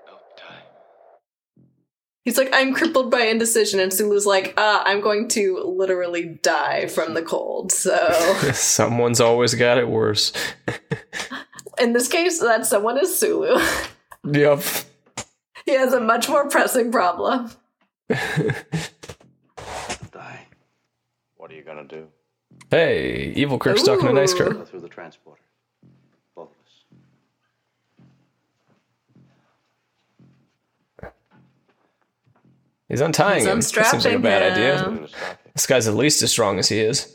He's like, I'm crippled by indecision. And Sulu's like, uh, I'm going to literally die from the cold. So, someone's always got it worse. in this case, that someone is Sulu. Yep. he has a much more pressing problem. die. What are you gonna do? Hey, evil Kirk's talking to nice Go Kirk. through the transporter. Both of us. He's untying He's him. That seems like a bad him. idea. This guy's at least as strong as he is.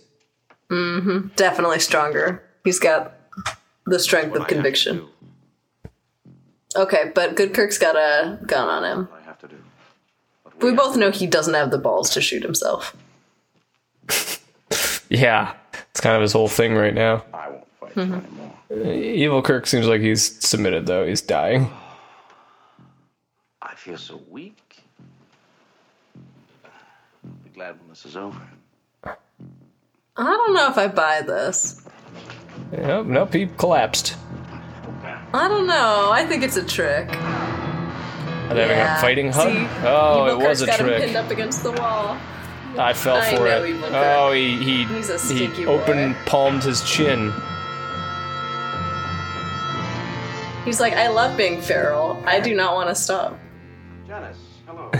Mm-hmm. Definitely stronger. He's got the strength of conviction. Okay, but Good Kirk's got a gun on him. I have to do. We both know he doesn't have the balls to shoot himself. Yeah, it's kind of his whole thing right now. I won't fight Mhm. anymore. Uh, Evil Kirk seems like he's submitted though. He's dying. I feel so weak. I'll glad when this is over. I don't know if I buy this. Yep, nope, he collapsed. I don't know. I think it's a trick. Are they having Yeah. a fighting hug? See, oh, Evil it was Kirk's a got him trick. pinned up against the wall. I fell I for know it. Evil Oh, he he He's he open palmed his chin. He's like, I love being feral. I do not want to stop. Janice, hello.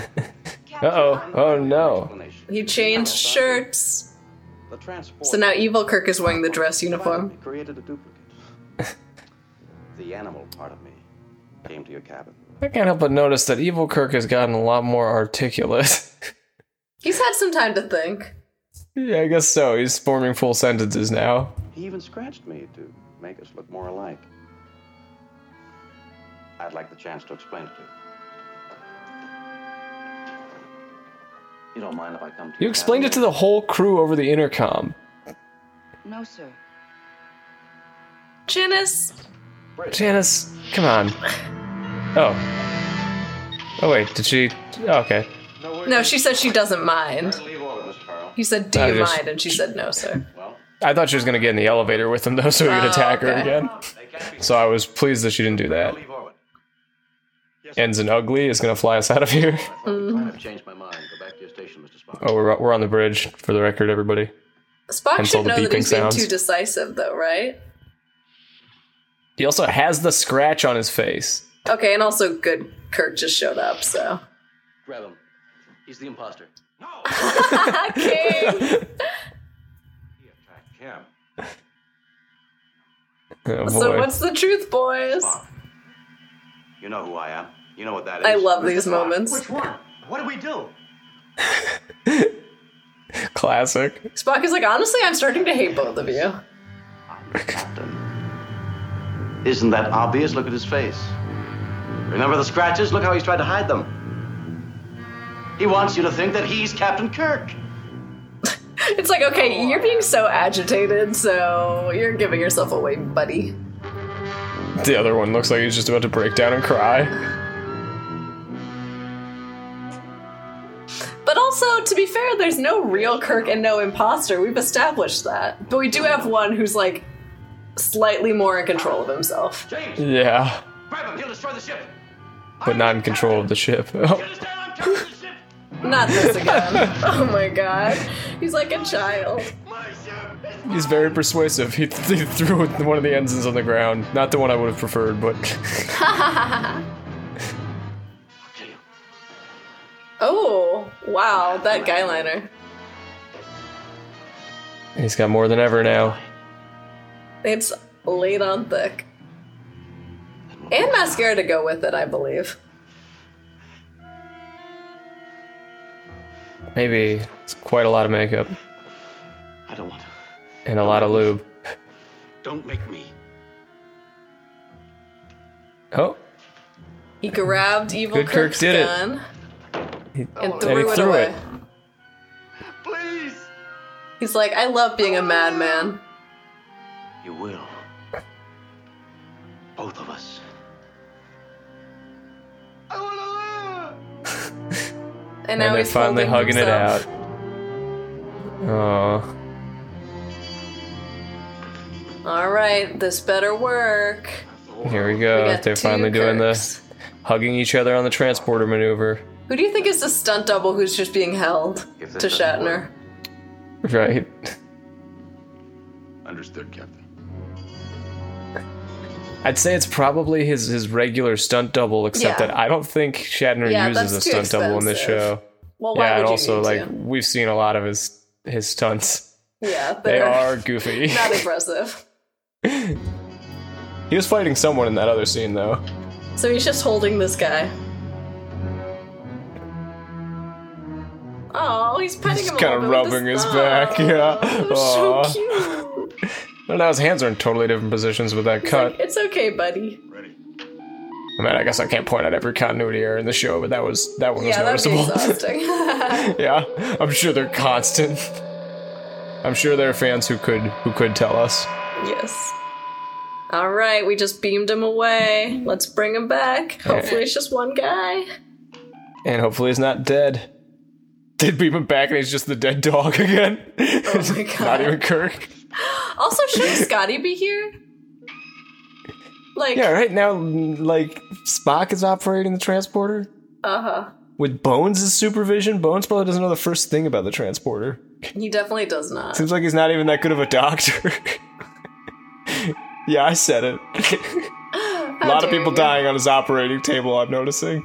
Uh oh. Oh no. He changed shirts. So now Evil Kirk is wearing the dress uniform. created a duplicate. the animal part of me came to your cabin. I can't help but notice that Evil Kirk has gotten a lot more articulate. He's had some time to think. yeah, I guess so. He's forming full sentences now. He even scratched me to make us look more alike. I'd like the chance to explain it to you. You don't mind if I come to You explained it to the whole crew over the intercom. No, sir. Janice. Janice, come on. Oh. Oh wait, did she? Oh, okay. No, she said she doesn't mind. He said, Do I you just- mind? And she said, No, sir. I thought she was gonna get in the elevator with him though, so he could Oh, attack her okay. again. So I was pleased that she didn't do that. Ensign Ugly is gonna fly us out of here. Mm. I've changed my mind. Go back to your station, Mr. Spock. Oh, we're we're on the bridge for the record, everybody. Spock Hence should the know that beeping he's being sounds. too decisive, though, right? He also has the scratch on his face. Okay, and also good Kirk just showed up, so. Grab him. He's the imposter. No. King! Cam. Oh, So what's the truth, boys? You know who I am. You know what that is. I love these moments. Which one? What do we do? Classic. Spock is like, honestly, I'm starting to hate both of you. Captain. Isn't that obvious? Look at his face. Remember the scratches? Look how he's tried to hide them. He wants you to think that he's Captain Kirk. It's like, okay, you're being so agitated, so you're giving yourself away, buddy. The other one looks like he's just about to break down and cry. But also, to be fair, there's no real Kirk and no imposter. We've established that. But we do have one who's like slightly more in control of himself. Yeah, Grab him, he'll destroy the ship. but not in control of the ship. Not this again. oh my god. He's like a child. he's very persuasive. He, he threw one of the ensigns on the ground. Not the one I would have preferred, but oh, wow, that guy liner. he's got more than ever now. It's laid on thick. And mascara to go with it, I believe. Maybe it's quite a lot of makeup I don't want to. and a lot of lube. Don't make me. Oh, He grabbed evil Good Kirk Kirk's did it. Gun he, and and threw he it threw away. it. Please. He's like, I love being a madman. You will. Both of us. I want to live. And now and they're he's finally holding hugging it out. Oh, All right, this better work. here we We go. got They're two finally doing Kirks. the hugging each other on the transporter maneuver. Who do you think is the stunt double who's just being held If to this doesn't Shatner? Right. Understood, Captain. I'd say it's probably his his regular stunt double, except Yeah. that I don't think Shatner Yeah, uses a that's too stunt double in this expensive. show. Well, why yeah, would and you also need like to? we've seen a lot of his his stunts. Yeah, They they're are goofy. not impressive. he was fighting someone in that other scene though. So he's just holding this guy. Oh, he's petting He's him a kind of rubbing his thumb. back. Yeah. Oh, So Aw. cute. Well, now his hands are in totally different positions with that cut. It's okay, buddy. I mean, I guess I can't point out every continuity error in the show, but that was that one was Yeah, that'd be noticeable. exhausting. yeah, I'm sure they're constant. I'm sure there are fans who could who could tell us. yes. All right, we just beamed him away. Let's bring him back. Hopefully, it's just one guy. And hopefully he's not dead. They beam him back and he's just the dead dog again. Oh my god. not even Kirk. Also, shouldn't Scotty be here? Like, Yeah, right now, like Spock is operating the transporter uh huh. with Bones' supervision. Bones probably doesn't know the first thing about the transporter. He definitely does not. Seems like he's not even that good of a doctor. yeah, I said it. a lot of people you. dying on his operating table. I'm noticing.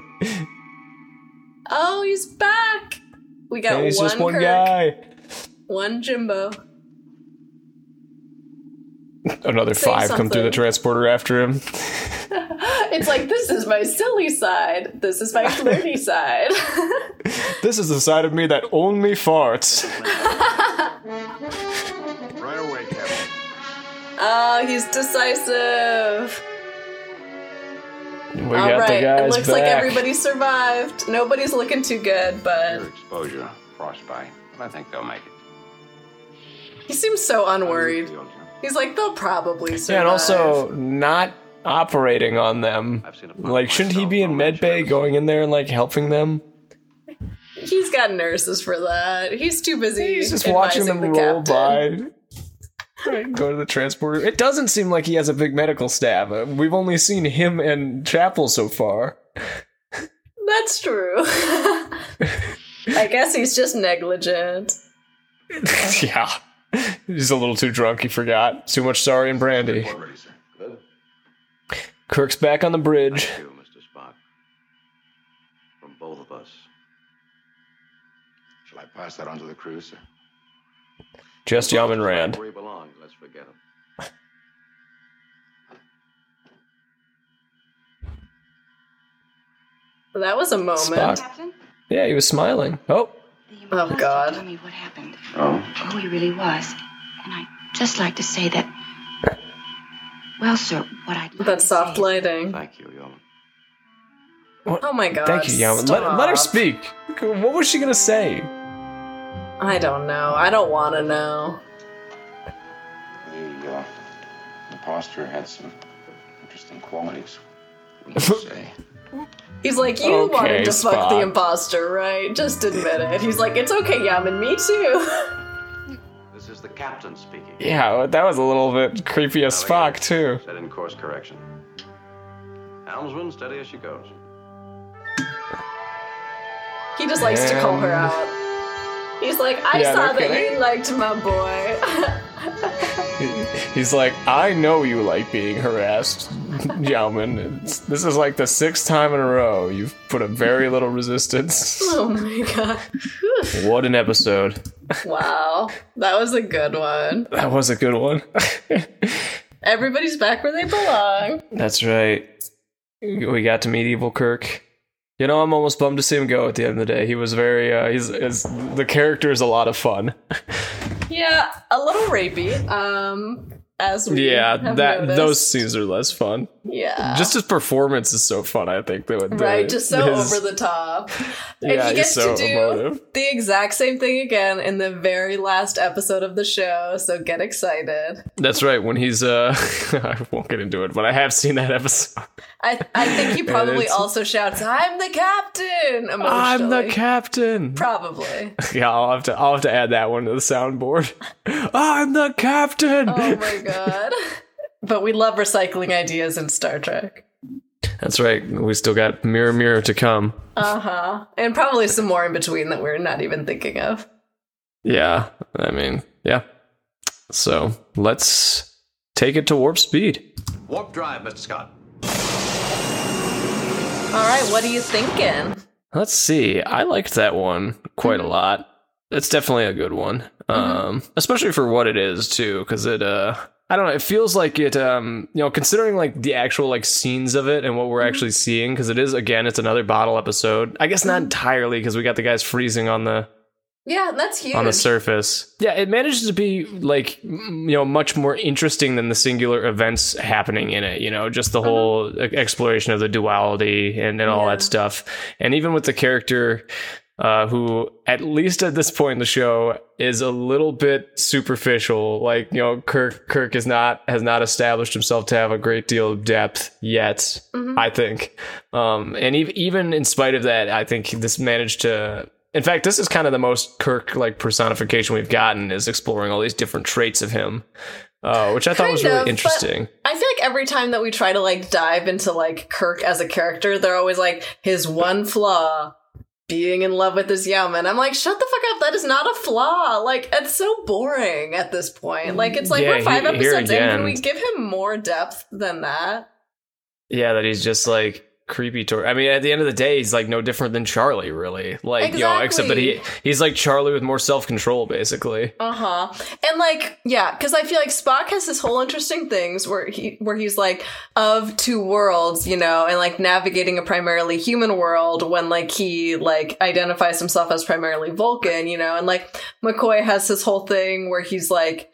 Oh, he's back. We got And he's one just one Kirk, guy. one Jimbo. Another Say five come through the transporter after him. It's like this is my silly side. This is my flirty side. This is the side of me that only farts. Right away, Captain. Oh, he's decisive. We All got right, the guys it looks back. like everybody survived. Nobody's looking too good, but Exposure, frostbite. But I think they'll make it. he seems so unworried. He's like, they'll probably survive. Yeah, and also not operating on them. Like, shouldn't he be in medbay going in there and like helping them? he's got nurses for that. He's too busy. He's just watching them the roll captain. by. Right, go to the transporter. It doesn't seem like he has a big medical staff. Uh, We've only seen him and Chapel so far. That's true. I guess he's just negligent. yeah. He's a little too drunk, he forgot. Too much sorry and brandy. Kirk's back on the bridge. You, Mr. Spock. From both of us. Shall I pass that on to the crew, sir? Just Yum and Rand. Where he belongs. Let's forget him. That was a moment. Spock. Yeah, he was smiling. Oh, Oh God. Tell god. me what happened. Oh. Who he really was. And I'd just like to say that. Well, sir, what I'd like That soft lighting. Thank you, Yeoman. Oh my god. Thank you, Yeoman. Let, let her speak. What was she gonna say? I don't know. I don't want to know. The uh, imposter had some interesting qualities. Wouldn't say? He's like, you Okay, wanted to fuck the Spock. imposter, right? Just admit it. He's like, it's okay, Yeoman, me too. This is the captain speaking. Yeah, that was a little bit creepy as Spock too. Set in course correction. Helmsman, steady as she goes. he just likes to call her out. He's like, I Yeah, saw no that kidding. you liked my boy. He's like, I know you like being harassed. It's, this is like the sixth time in a row you've put up very little resistance. oh my god. What an episode. wow. That was a good one. That was a good one. Everybody's back where they belong. That's right. We got to meet Evil Kirk. You know, I'm almost bummed to see him go at the end of the day. He was very, uh, he's, his, the character is a lot of fun. Yeah, a little rapey. Um, as we yeah, that noticed. those scenes are less fun. Yeah. Just his performance is so fun. I think that the, right, just so his- over the top. Yeah, and he gets so to do emotive. the exact same thing again in the very last episode of the show, so get excited. That's right. When he's, uh, I won't get into it, but I have seen that episode. I I think he probably also shouts, I'm the captain. I'm the captain. Probably. Yeah, I'll have to, I'll have to add that one to the soundboard. I'm the captain. Oh my god. But we love recycling ideas in Star Trek. That's right. We still got Mirror Mirror to come. Uh-huh. And probably some more in between that we're not even thinking of. Yeah, I mean, yeah. So let's take it to warp speed. Warp drive, Mr. Scott. All right, what are you thinking? Let's see. I liked that one quite Mm-hmm. a lot. It's definitely a good one. Um, especially for what it is too, because it uh I don't know, it feels like it um you know, considering like the actual like scenes of it and what we're Mm-hmm. actually seeing, because it is again, it's another bottle episode. I guess not entirely, because we got the guys freezing on the Yeah, that's huge. on the surface. Yeah, it manages to be like m- you know much more interesting than the singular events happening in it. You know, just the whole e- exploration of the duality and, and all that stuff. And even with the character. Uh, who, at least at this point in the show, is a little bit superficial. Like you know, Kirk Kirk is not has not established himself to have a great deal of depth yet. I think, um, and ev- even in spite of that, I think this managed to in fact, this is kind of the most Kirk like personification we've gotten is exploring all these different traits of him, uh, which I thought was really of, interesting. I feel like every time that we try to like dive into like Kirk as a character, they're always like his one flaw being in love with his Yeoman. I'm like, shut the fuck up. That is not a flaw. Like, it's so boring at this point. Like, it's like Yeah, we're five he- episodes in. Can we give him more depth than that? Yeah, that he's just like creepy toward. I mean, at the end of the day, he's like no different than Charlie, really. Like you know, except that he he's like Charlie with more self control, basically. Uh huh. And like, yeah, because I feel like Spock has this whole interesting things where he where he's like of two worlds, you know, and like navigating a primarily human world when like he like identifies himself as primarily Vulcan, you know, and like McCoy has this whole thing where he's like,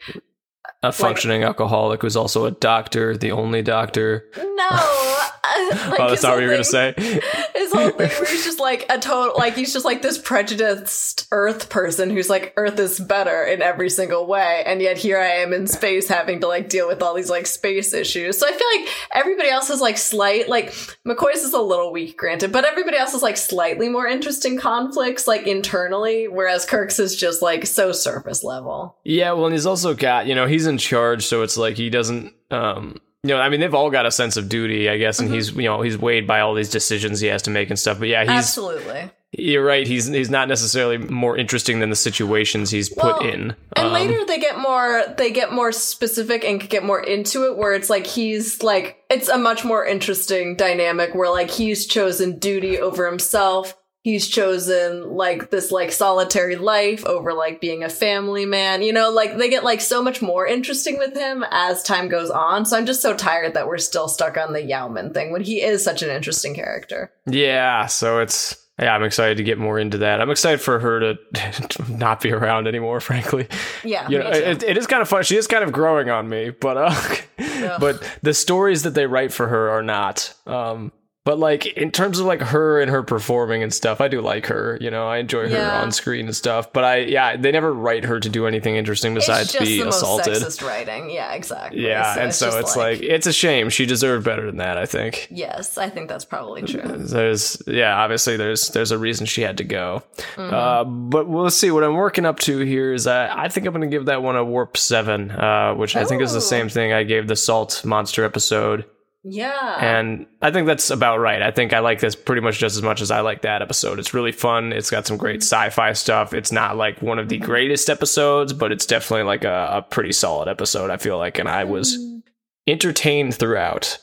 A functioning alcoholic who's also a doctor, the only doctor. no. Uh, like, oh, that's not what you were gonna say. his whole thing where he's just like a total like he's just like this prejudiced earth person who's like earth is better in every single way and yet here i am in space having to like deal with all these like space issues so i feel like everybody else is like slight like mccoy's is a little weak granted but everybody else is like slightly more interesting conflicts like internally whereas kirk's is just like so surface level Yeah, well, and he's also got, you know, he's in charge, so it's like he doesn't, um, you know, I mean, they've all got a sense of duty, I guess, and Mm-hmm. he's, you know, he's weighed by all these decisions he has to make and stuff. But yeah, he's, absolutely you're right, he's he's not necessarily more interesting than the situations he's put Well, in. And Um, later they get more they get more specific and get more into it where it's like he's like it's a much more interesting dynamic where like he's chosen duty over himself. He's chosen like this like solitary life over like being a family man. You know, like they get like so much more interesting with him as time goes on. So I'm just so tired that we're still stuck on the Yeoman thing when he is such an interesting character. Yeah, so it's yeah, I'm excited to get more into that. I'm excited for her to not be around anymore, frankly. Yeah, you know, it, it is kind of fun. She is kind of growing on me, but uh, but the stories that they write for her are not. Um, but like in terms of like her and her performing and stuff, I do like her. You know, I enjoy her Yeah. on screen and stuff. But I, yeah, they never write her to do anything interesting besides it's just be the most assaulted. sexist writing. Yeah, exactly. Yeah, and so it's like, it's a shame. She deserved better than that. I think. Yes, I think that's probably true. There's yeah, obviously there's there's a reason she had to go. Mhm. Uh, but we'll see. What I'm working up to here is uh, I think I'm going to give that one a warp seven, uh, which I think is the same thing I gave the salt monster episode. Yeah. And I think that's about right. I think I like this pretty much just as much as I like that episode. It's really fun. It's got some great mm-hmm. sci-fi stuff. It's not like one of the mm-hmm. greatest episodes, but it's definitely like a, a pretty solid episode. I feel like, and I was mm-hmm. entertained throughout.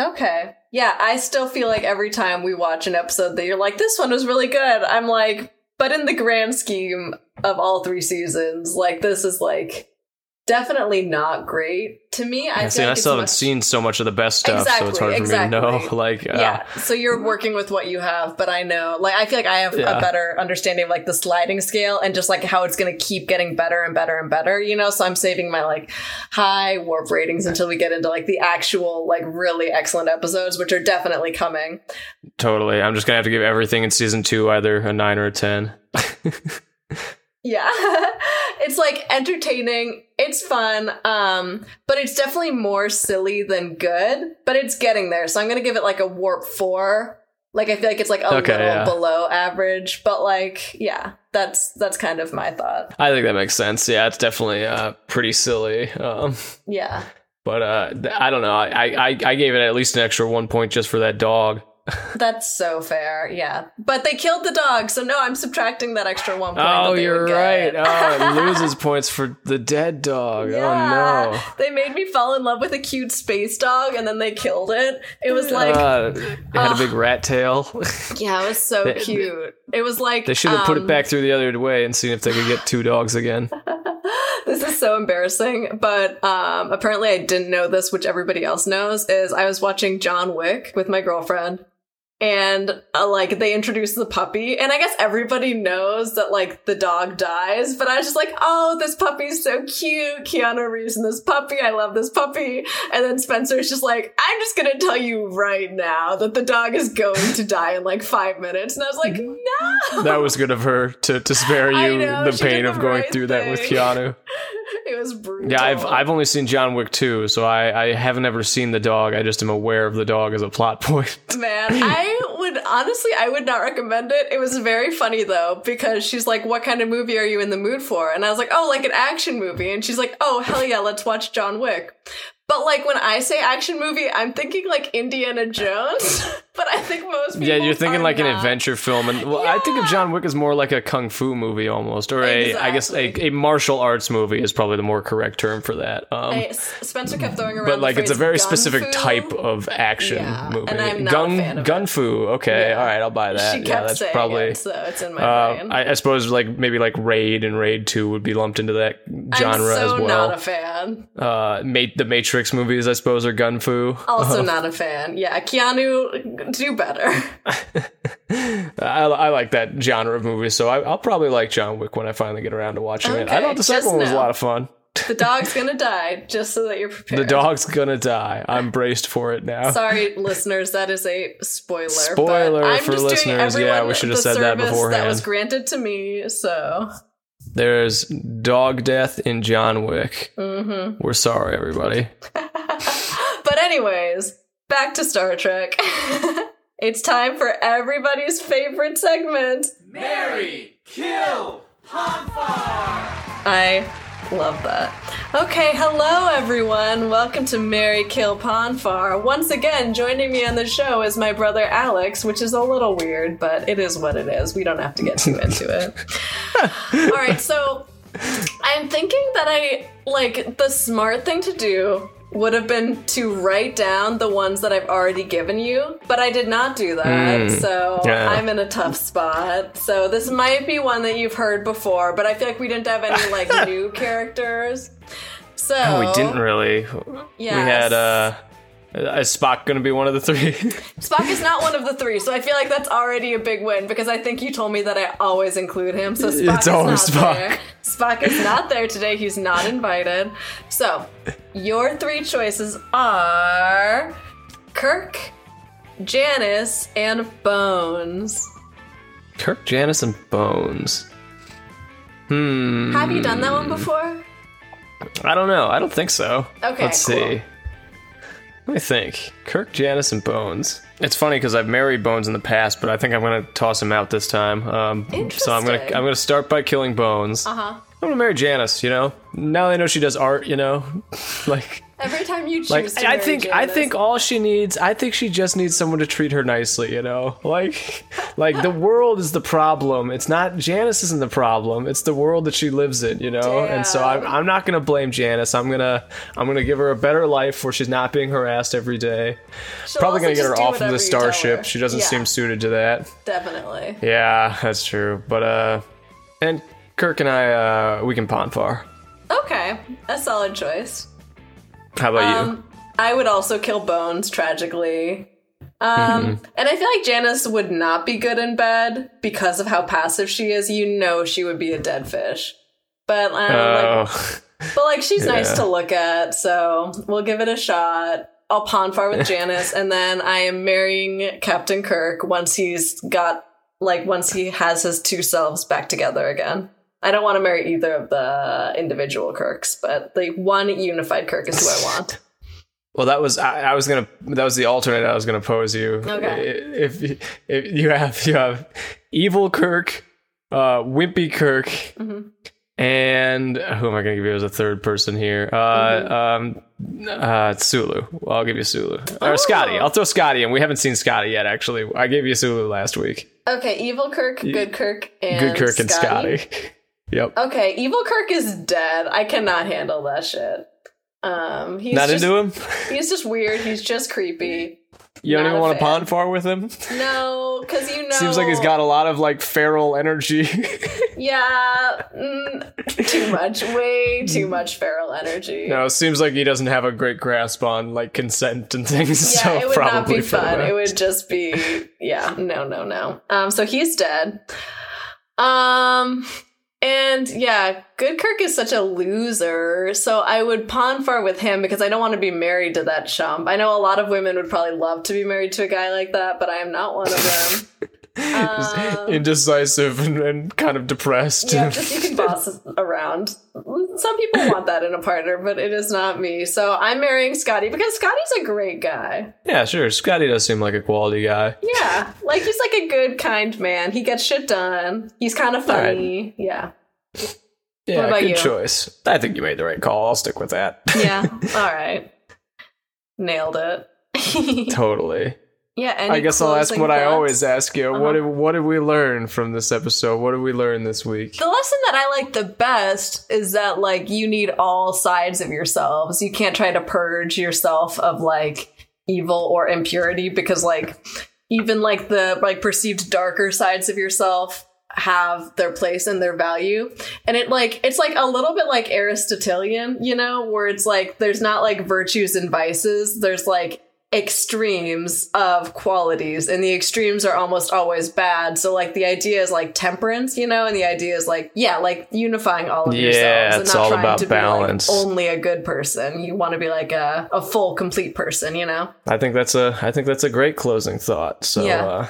Okay. Yeah, I still feel like every time we watch an episode that you're like, this one was really good. I'm like, but in the grand scheme of all three seasons, like this is like definitely not great. To me, I Yeah, see, like I still haven't much- seen so much of the best stuff, so it's hard Exactly, for me to know. Like, uh, yeah, so you're working with what you have, but I know, like, I feel like I have Yeah. a better understanding of like the sliding scale and just like how it's going to keep getting better and better and better, you know. So I'm saving my like high warp ratings until we get into like the actual like really excellent episodes, which are definitely coming. totally. I'm just gonna have to give everything in season two either a nine or a ten. Yeah. it's like entertaining. It's fun. Um, but it's definitely more silly than good, but it's getting there. So I'm going to give it like a warp 4. Like I feel like it's like a Okay, little yeah. below average, but like yeah, that's that's kind of my thought. I think that makes sense. Yeah, it's definitely uh, pretty silly. Um, Yeah. but uh, I don't know. I, I I gave it at least an extra one point just for that dog. That's so fair. Yeah. But they killed the dog, so no, I'm subtracting that extra 1 point. Oh, you're right. Oh, it loses points for the dead dog. Oh no. They made me fall in love with a cute space dog and then they killed it. It was like uh, it had a big rat tail. Yeah, it was so They- cute. It was like they should have put um, it back through the other way and seen if they could get two dogs again. This is so embarrassing, but um, apparently I didn't know this, which everybody else knows. Is I was watching John Wick with my girlfriend, and uh, like they introduce the puppy, and I guess everybody knows that like the dog dies, but I was just like, oh, this puppy's so cute, Keanu Reeves and this puppy, I love this puppy, and then Spencer's just like, I'm just gonna tell you right now that the dog is going to die in like five minutes, and I was like, no. That was good of her to, to spare you know, the pain of going right through that with. Keanu. It was brutal. Yeah, I've I've only seen John Wick 2, so I, I haven't ever seen the dog. I just am aware of the dog as a plot point. Man, I would honestly, I would not recommend it. It was very funny though, because she's like, What kind of movie are you in the mood for? And I was like, Oh, like an action movie. And she's like, Oh, hell yeah, let's watch John Wick. But like when I say action movie, I'm thinking like Indiana Jones. but I think most people yeah, you're thinking like an adventure film, and well, I think of John Wick as more like a kung fu movie almost, or a I guess a, a martial arts movie is probably the more correct term for that. Um, I- Spencer kept throwing around. but like it's a very specific fu. type of action Yeah, movie. and I'm not a gun fan of gun fu. Okay, Yeah. all right, I'll buy that. She yeah, that's saying probably. it, so it's in my uh, brain. I, I suppose like maybe like Raid and Raid Two would be lumped into that genre as well. I'm so as well. not a fan. uh, Ma- the Matrix movies, I suppose, are gun fu. Also not a fan. Yeah, Keanu, do better. I, I like that genre of movies, so I, I'll probably like John Wick when I finally get around to watching it. I Okay, thought the second one was a lot of fun. The dog's gonna die, just so that you're prepared. The dog's gonna die. I'm braced for it now. Sorry, listeners, that is a spoiler. Spoiler I'm for listeners. Yeah, we should have said that service That was granted to me, so. There's dog death in John Wick. hmm We're sorry, everybody. But anyways, back to Star Trek. it's time for everybody's favorite segment. Marry, kill, Pon Farr! I love that. Okay, hello everyone. Welcome to Marry Kill Pon Farr. Once again, joining me on the show is my brother Alex, which is a little weird, but it is what it is. We don't have to get too into it. All right, so I'm thinking that I like the smart thing to do would have been to write down the ones that I've already given you, but I did not do that. Mm, so yeah. I'm in a tough spot. So this might be one that you've heard before, but I feel like we didn't have any like new characters. So we didn't really. We had uh, is Spock gonna be one of the three? Spock is not one of the three, so I feel like that's already a big win because I think you told me that I always include him. So Spock It's is always not Spock. there. Spock is not there today. He's not invited. So your three choices are Kirk, Janice, and Bones. Kirk, Janice, and Bones. Hmm. Have you done that one before? I don't know. I don't think so. Okay, Let's cool. see. Let me think. Kirk, Janice, and Bones. It's funny because I've married Bones in the past, but I think I'm gonna toss him out this time. Um, so I'm gonna I'm gonna start by killing Bones. Uh huh. I'm gonna marry Janice. You know, now they know she does art. You know, like Every time you choose like to I marry think I think all she needs I think she just needs someone to treat her nicely, you know? Like like the world is the problem. It's not Janice isn't the problem. It's the world that she lives in, you know? And so I'm I'm not going to blame Janice. I'm going to I'm going to give her a better life where she's not being harassed every day. She'll Probably going to get her off of the you tell her. starship. She doesn't Yeah. seem suited to that. Definitely. Yeah, that's true. But uh and Kirk and I uh we can Pon Farr. Okay, a solid choice. How about you? Um, I would also kill Bones tragically. Um, Mhm. and I feel like Janice would not be good in bed because of how passive she is. You know, she would be a dead fish. But um, like, Oh. but like she's nice to look at, so we'll give it a shot. I'll pon farr with Janice, and then I am marrying Captain Kirk once he's got like once he has his two selves back together again. I don't want to marry either of the individual Kirks, but the one unified Kirk is who I want. Well, that was I, I was gonna that was the alternate I was gonna pose you. Okay. If if you have you have evil Kirk, uh, wimpy Kirk, Mhm. and who am I gonna give you as a third person here? Uh, Mm-hmm. um, uh, Sulu. Well, I'll give you Sulu or Scotty. I'll throw Scotty, and we haven't seen Scotty yet. Actually, I gave you Sulu last week. Okay, evil Kirk, good Kirk, and Good Kirk and Scotty. yep. Okay, evil Kirk is dead. I cannot handle that shit. Um, he's Not just, into him. He's just weird. He's just creepy. You don't Not even want to pon farr with him. No, because you know. Seems like he's got a lot of like feral energy. Yeah, mm, too much. Way too much feral energy. No, it seems like he doesn't have a great grasp on like consent and things. Yeah, so it would probably not be fun. It would just be yeah, no, no, no. Um, so he's dead. Um, and yeah, Goodkirk is such a loser. So I would pon farr with him because I don't want to be married to that chump. I know a lot of women would probably love to be married to a guy like that, but I am not one of them. Just Um, indecisive and, and kind of depressed. yeah, just you can boss around. Some people want that in a partner, but it is not me. So I'm marrying Scotty because Scotty's a great guy. yeah, sure. Scotty does seem like a quality guy. Yeah, like he's like a good, kind man. He gets shit done. He's kind of All right. funny. Yeah. Yeah, What about good you? choice. I think you made the right call. I'll stick with that. Yeah. All right. Nailed it. totally. Yeah. I guess I'll ask what I always ask you. What Uh-huh. did what did we learn from this episode? What did we learn this week? The lesson that I like the best is that like you need all sides of yourselves. You can't try to purge yourself of like evil or impurity because like even like the like perceived darker sides of yourself have their place and their value. And it like it's like a little bit like Aristotelian, you know, where it's like there's not like virtues and vices. There's like extremes of qualities and the extremes are almost always bad so like the idea is like temperance you know and the idea is like yeah like unifying all of Yeah, yourselves and it's not all trying about to balance. be like only a good person you want to be like a, a full complete person you know I think that's a I think that's a great closing thought. So Yeah. uh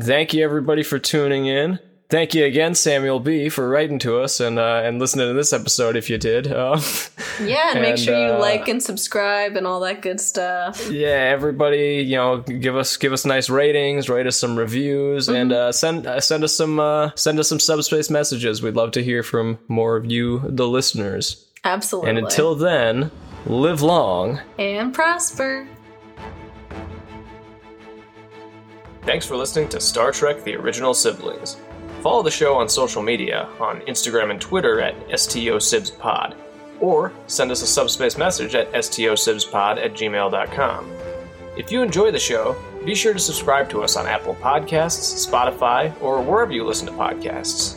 thank you everybody for tuning in. Thank you again, Samuel B, for writing to us and uh, and listening to this episode if you did. Uh, yeah and, make And, sure you uh, like and subscribe and all that good stuff yeah, everybody, you know, give us give us nice ratings, write us some reviews, and Mm-hmm. uh, send uh, send us some uh, send us some subspace messages. We'd love to hear from more of you, the listeners. absolutely And until then, live long. and prosper Thanks for listening to Star Trek The Original Siblings. Follow the show on social media on Instagram and Twitter at STOSibsPod, or send us a subspace message at STOSibsPod at gmail.com. If you enjoy the show, be sure to subscribe to us on Apple Podcasts, Spotify, or wherever you listen to podcasts.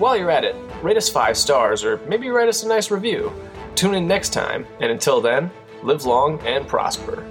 While you're at it, rate us five stars or maybe write us a nice review. Tune in next time, and until then, live long and prosper.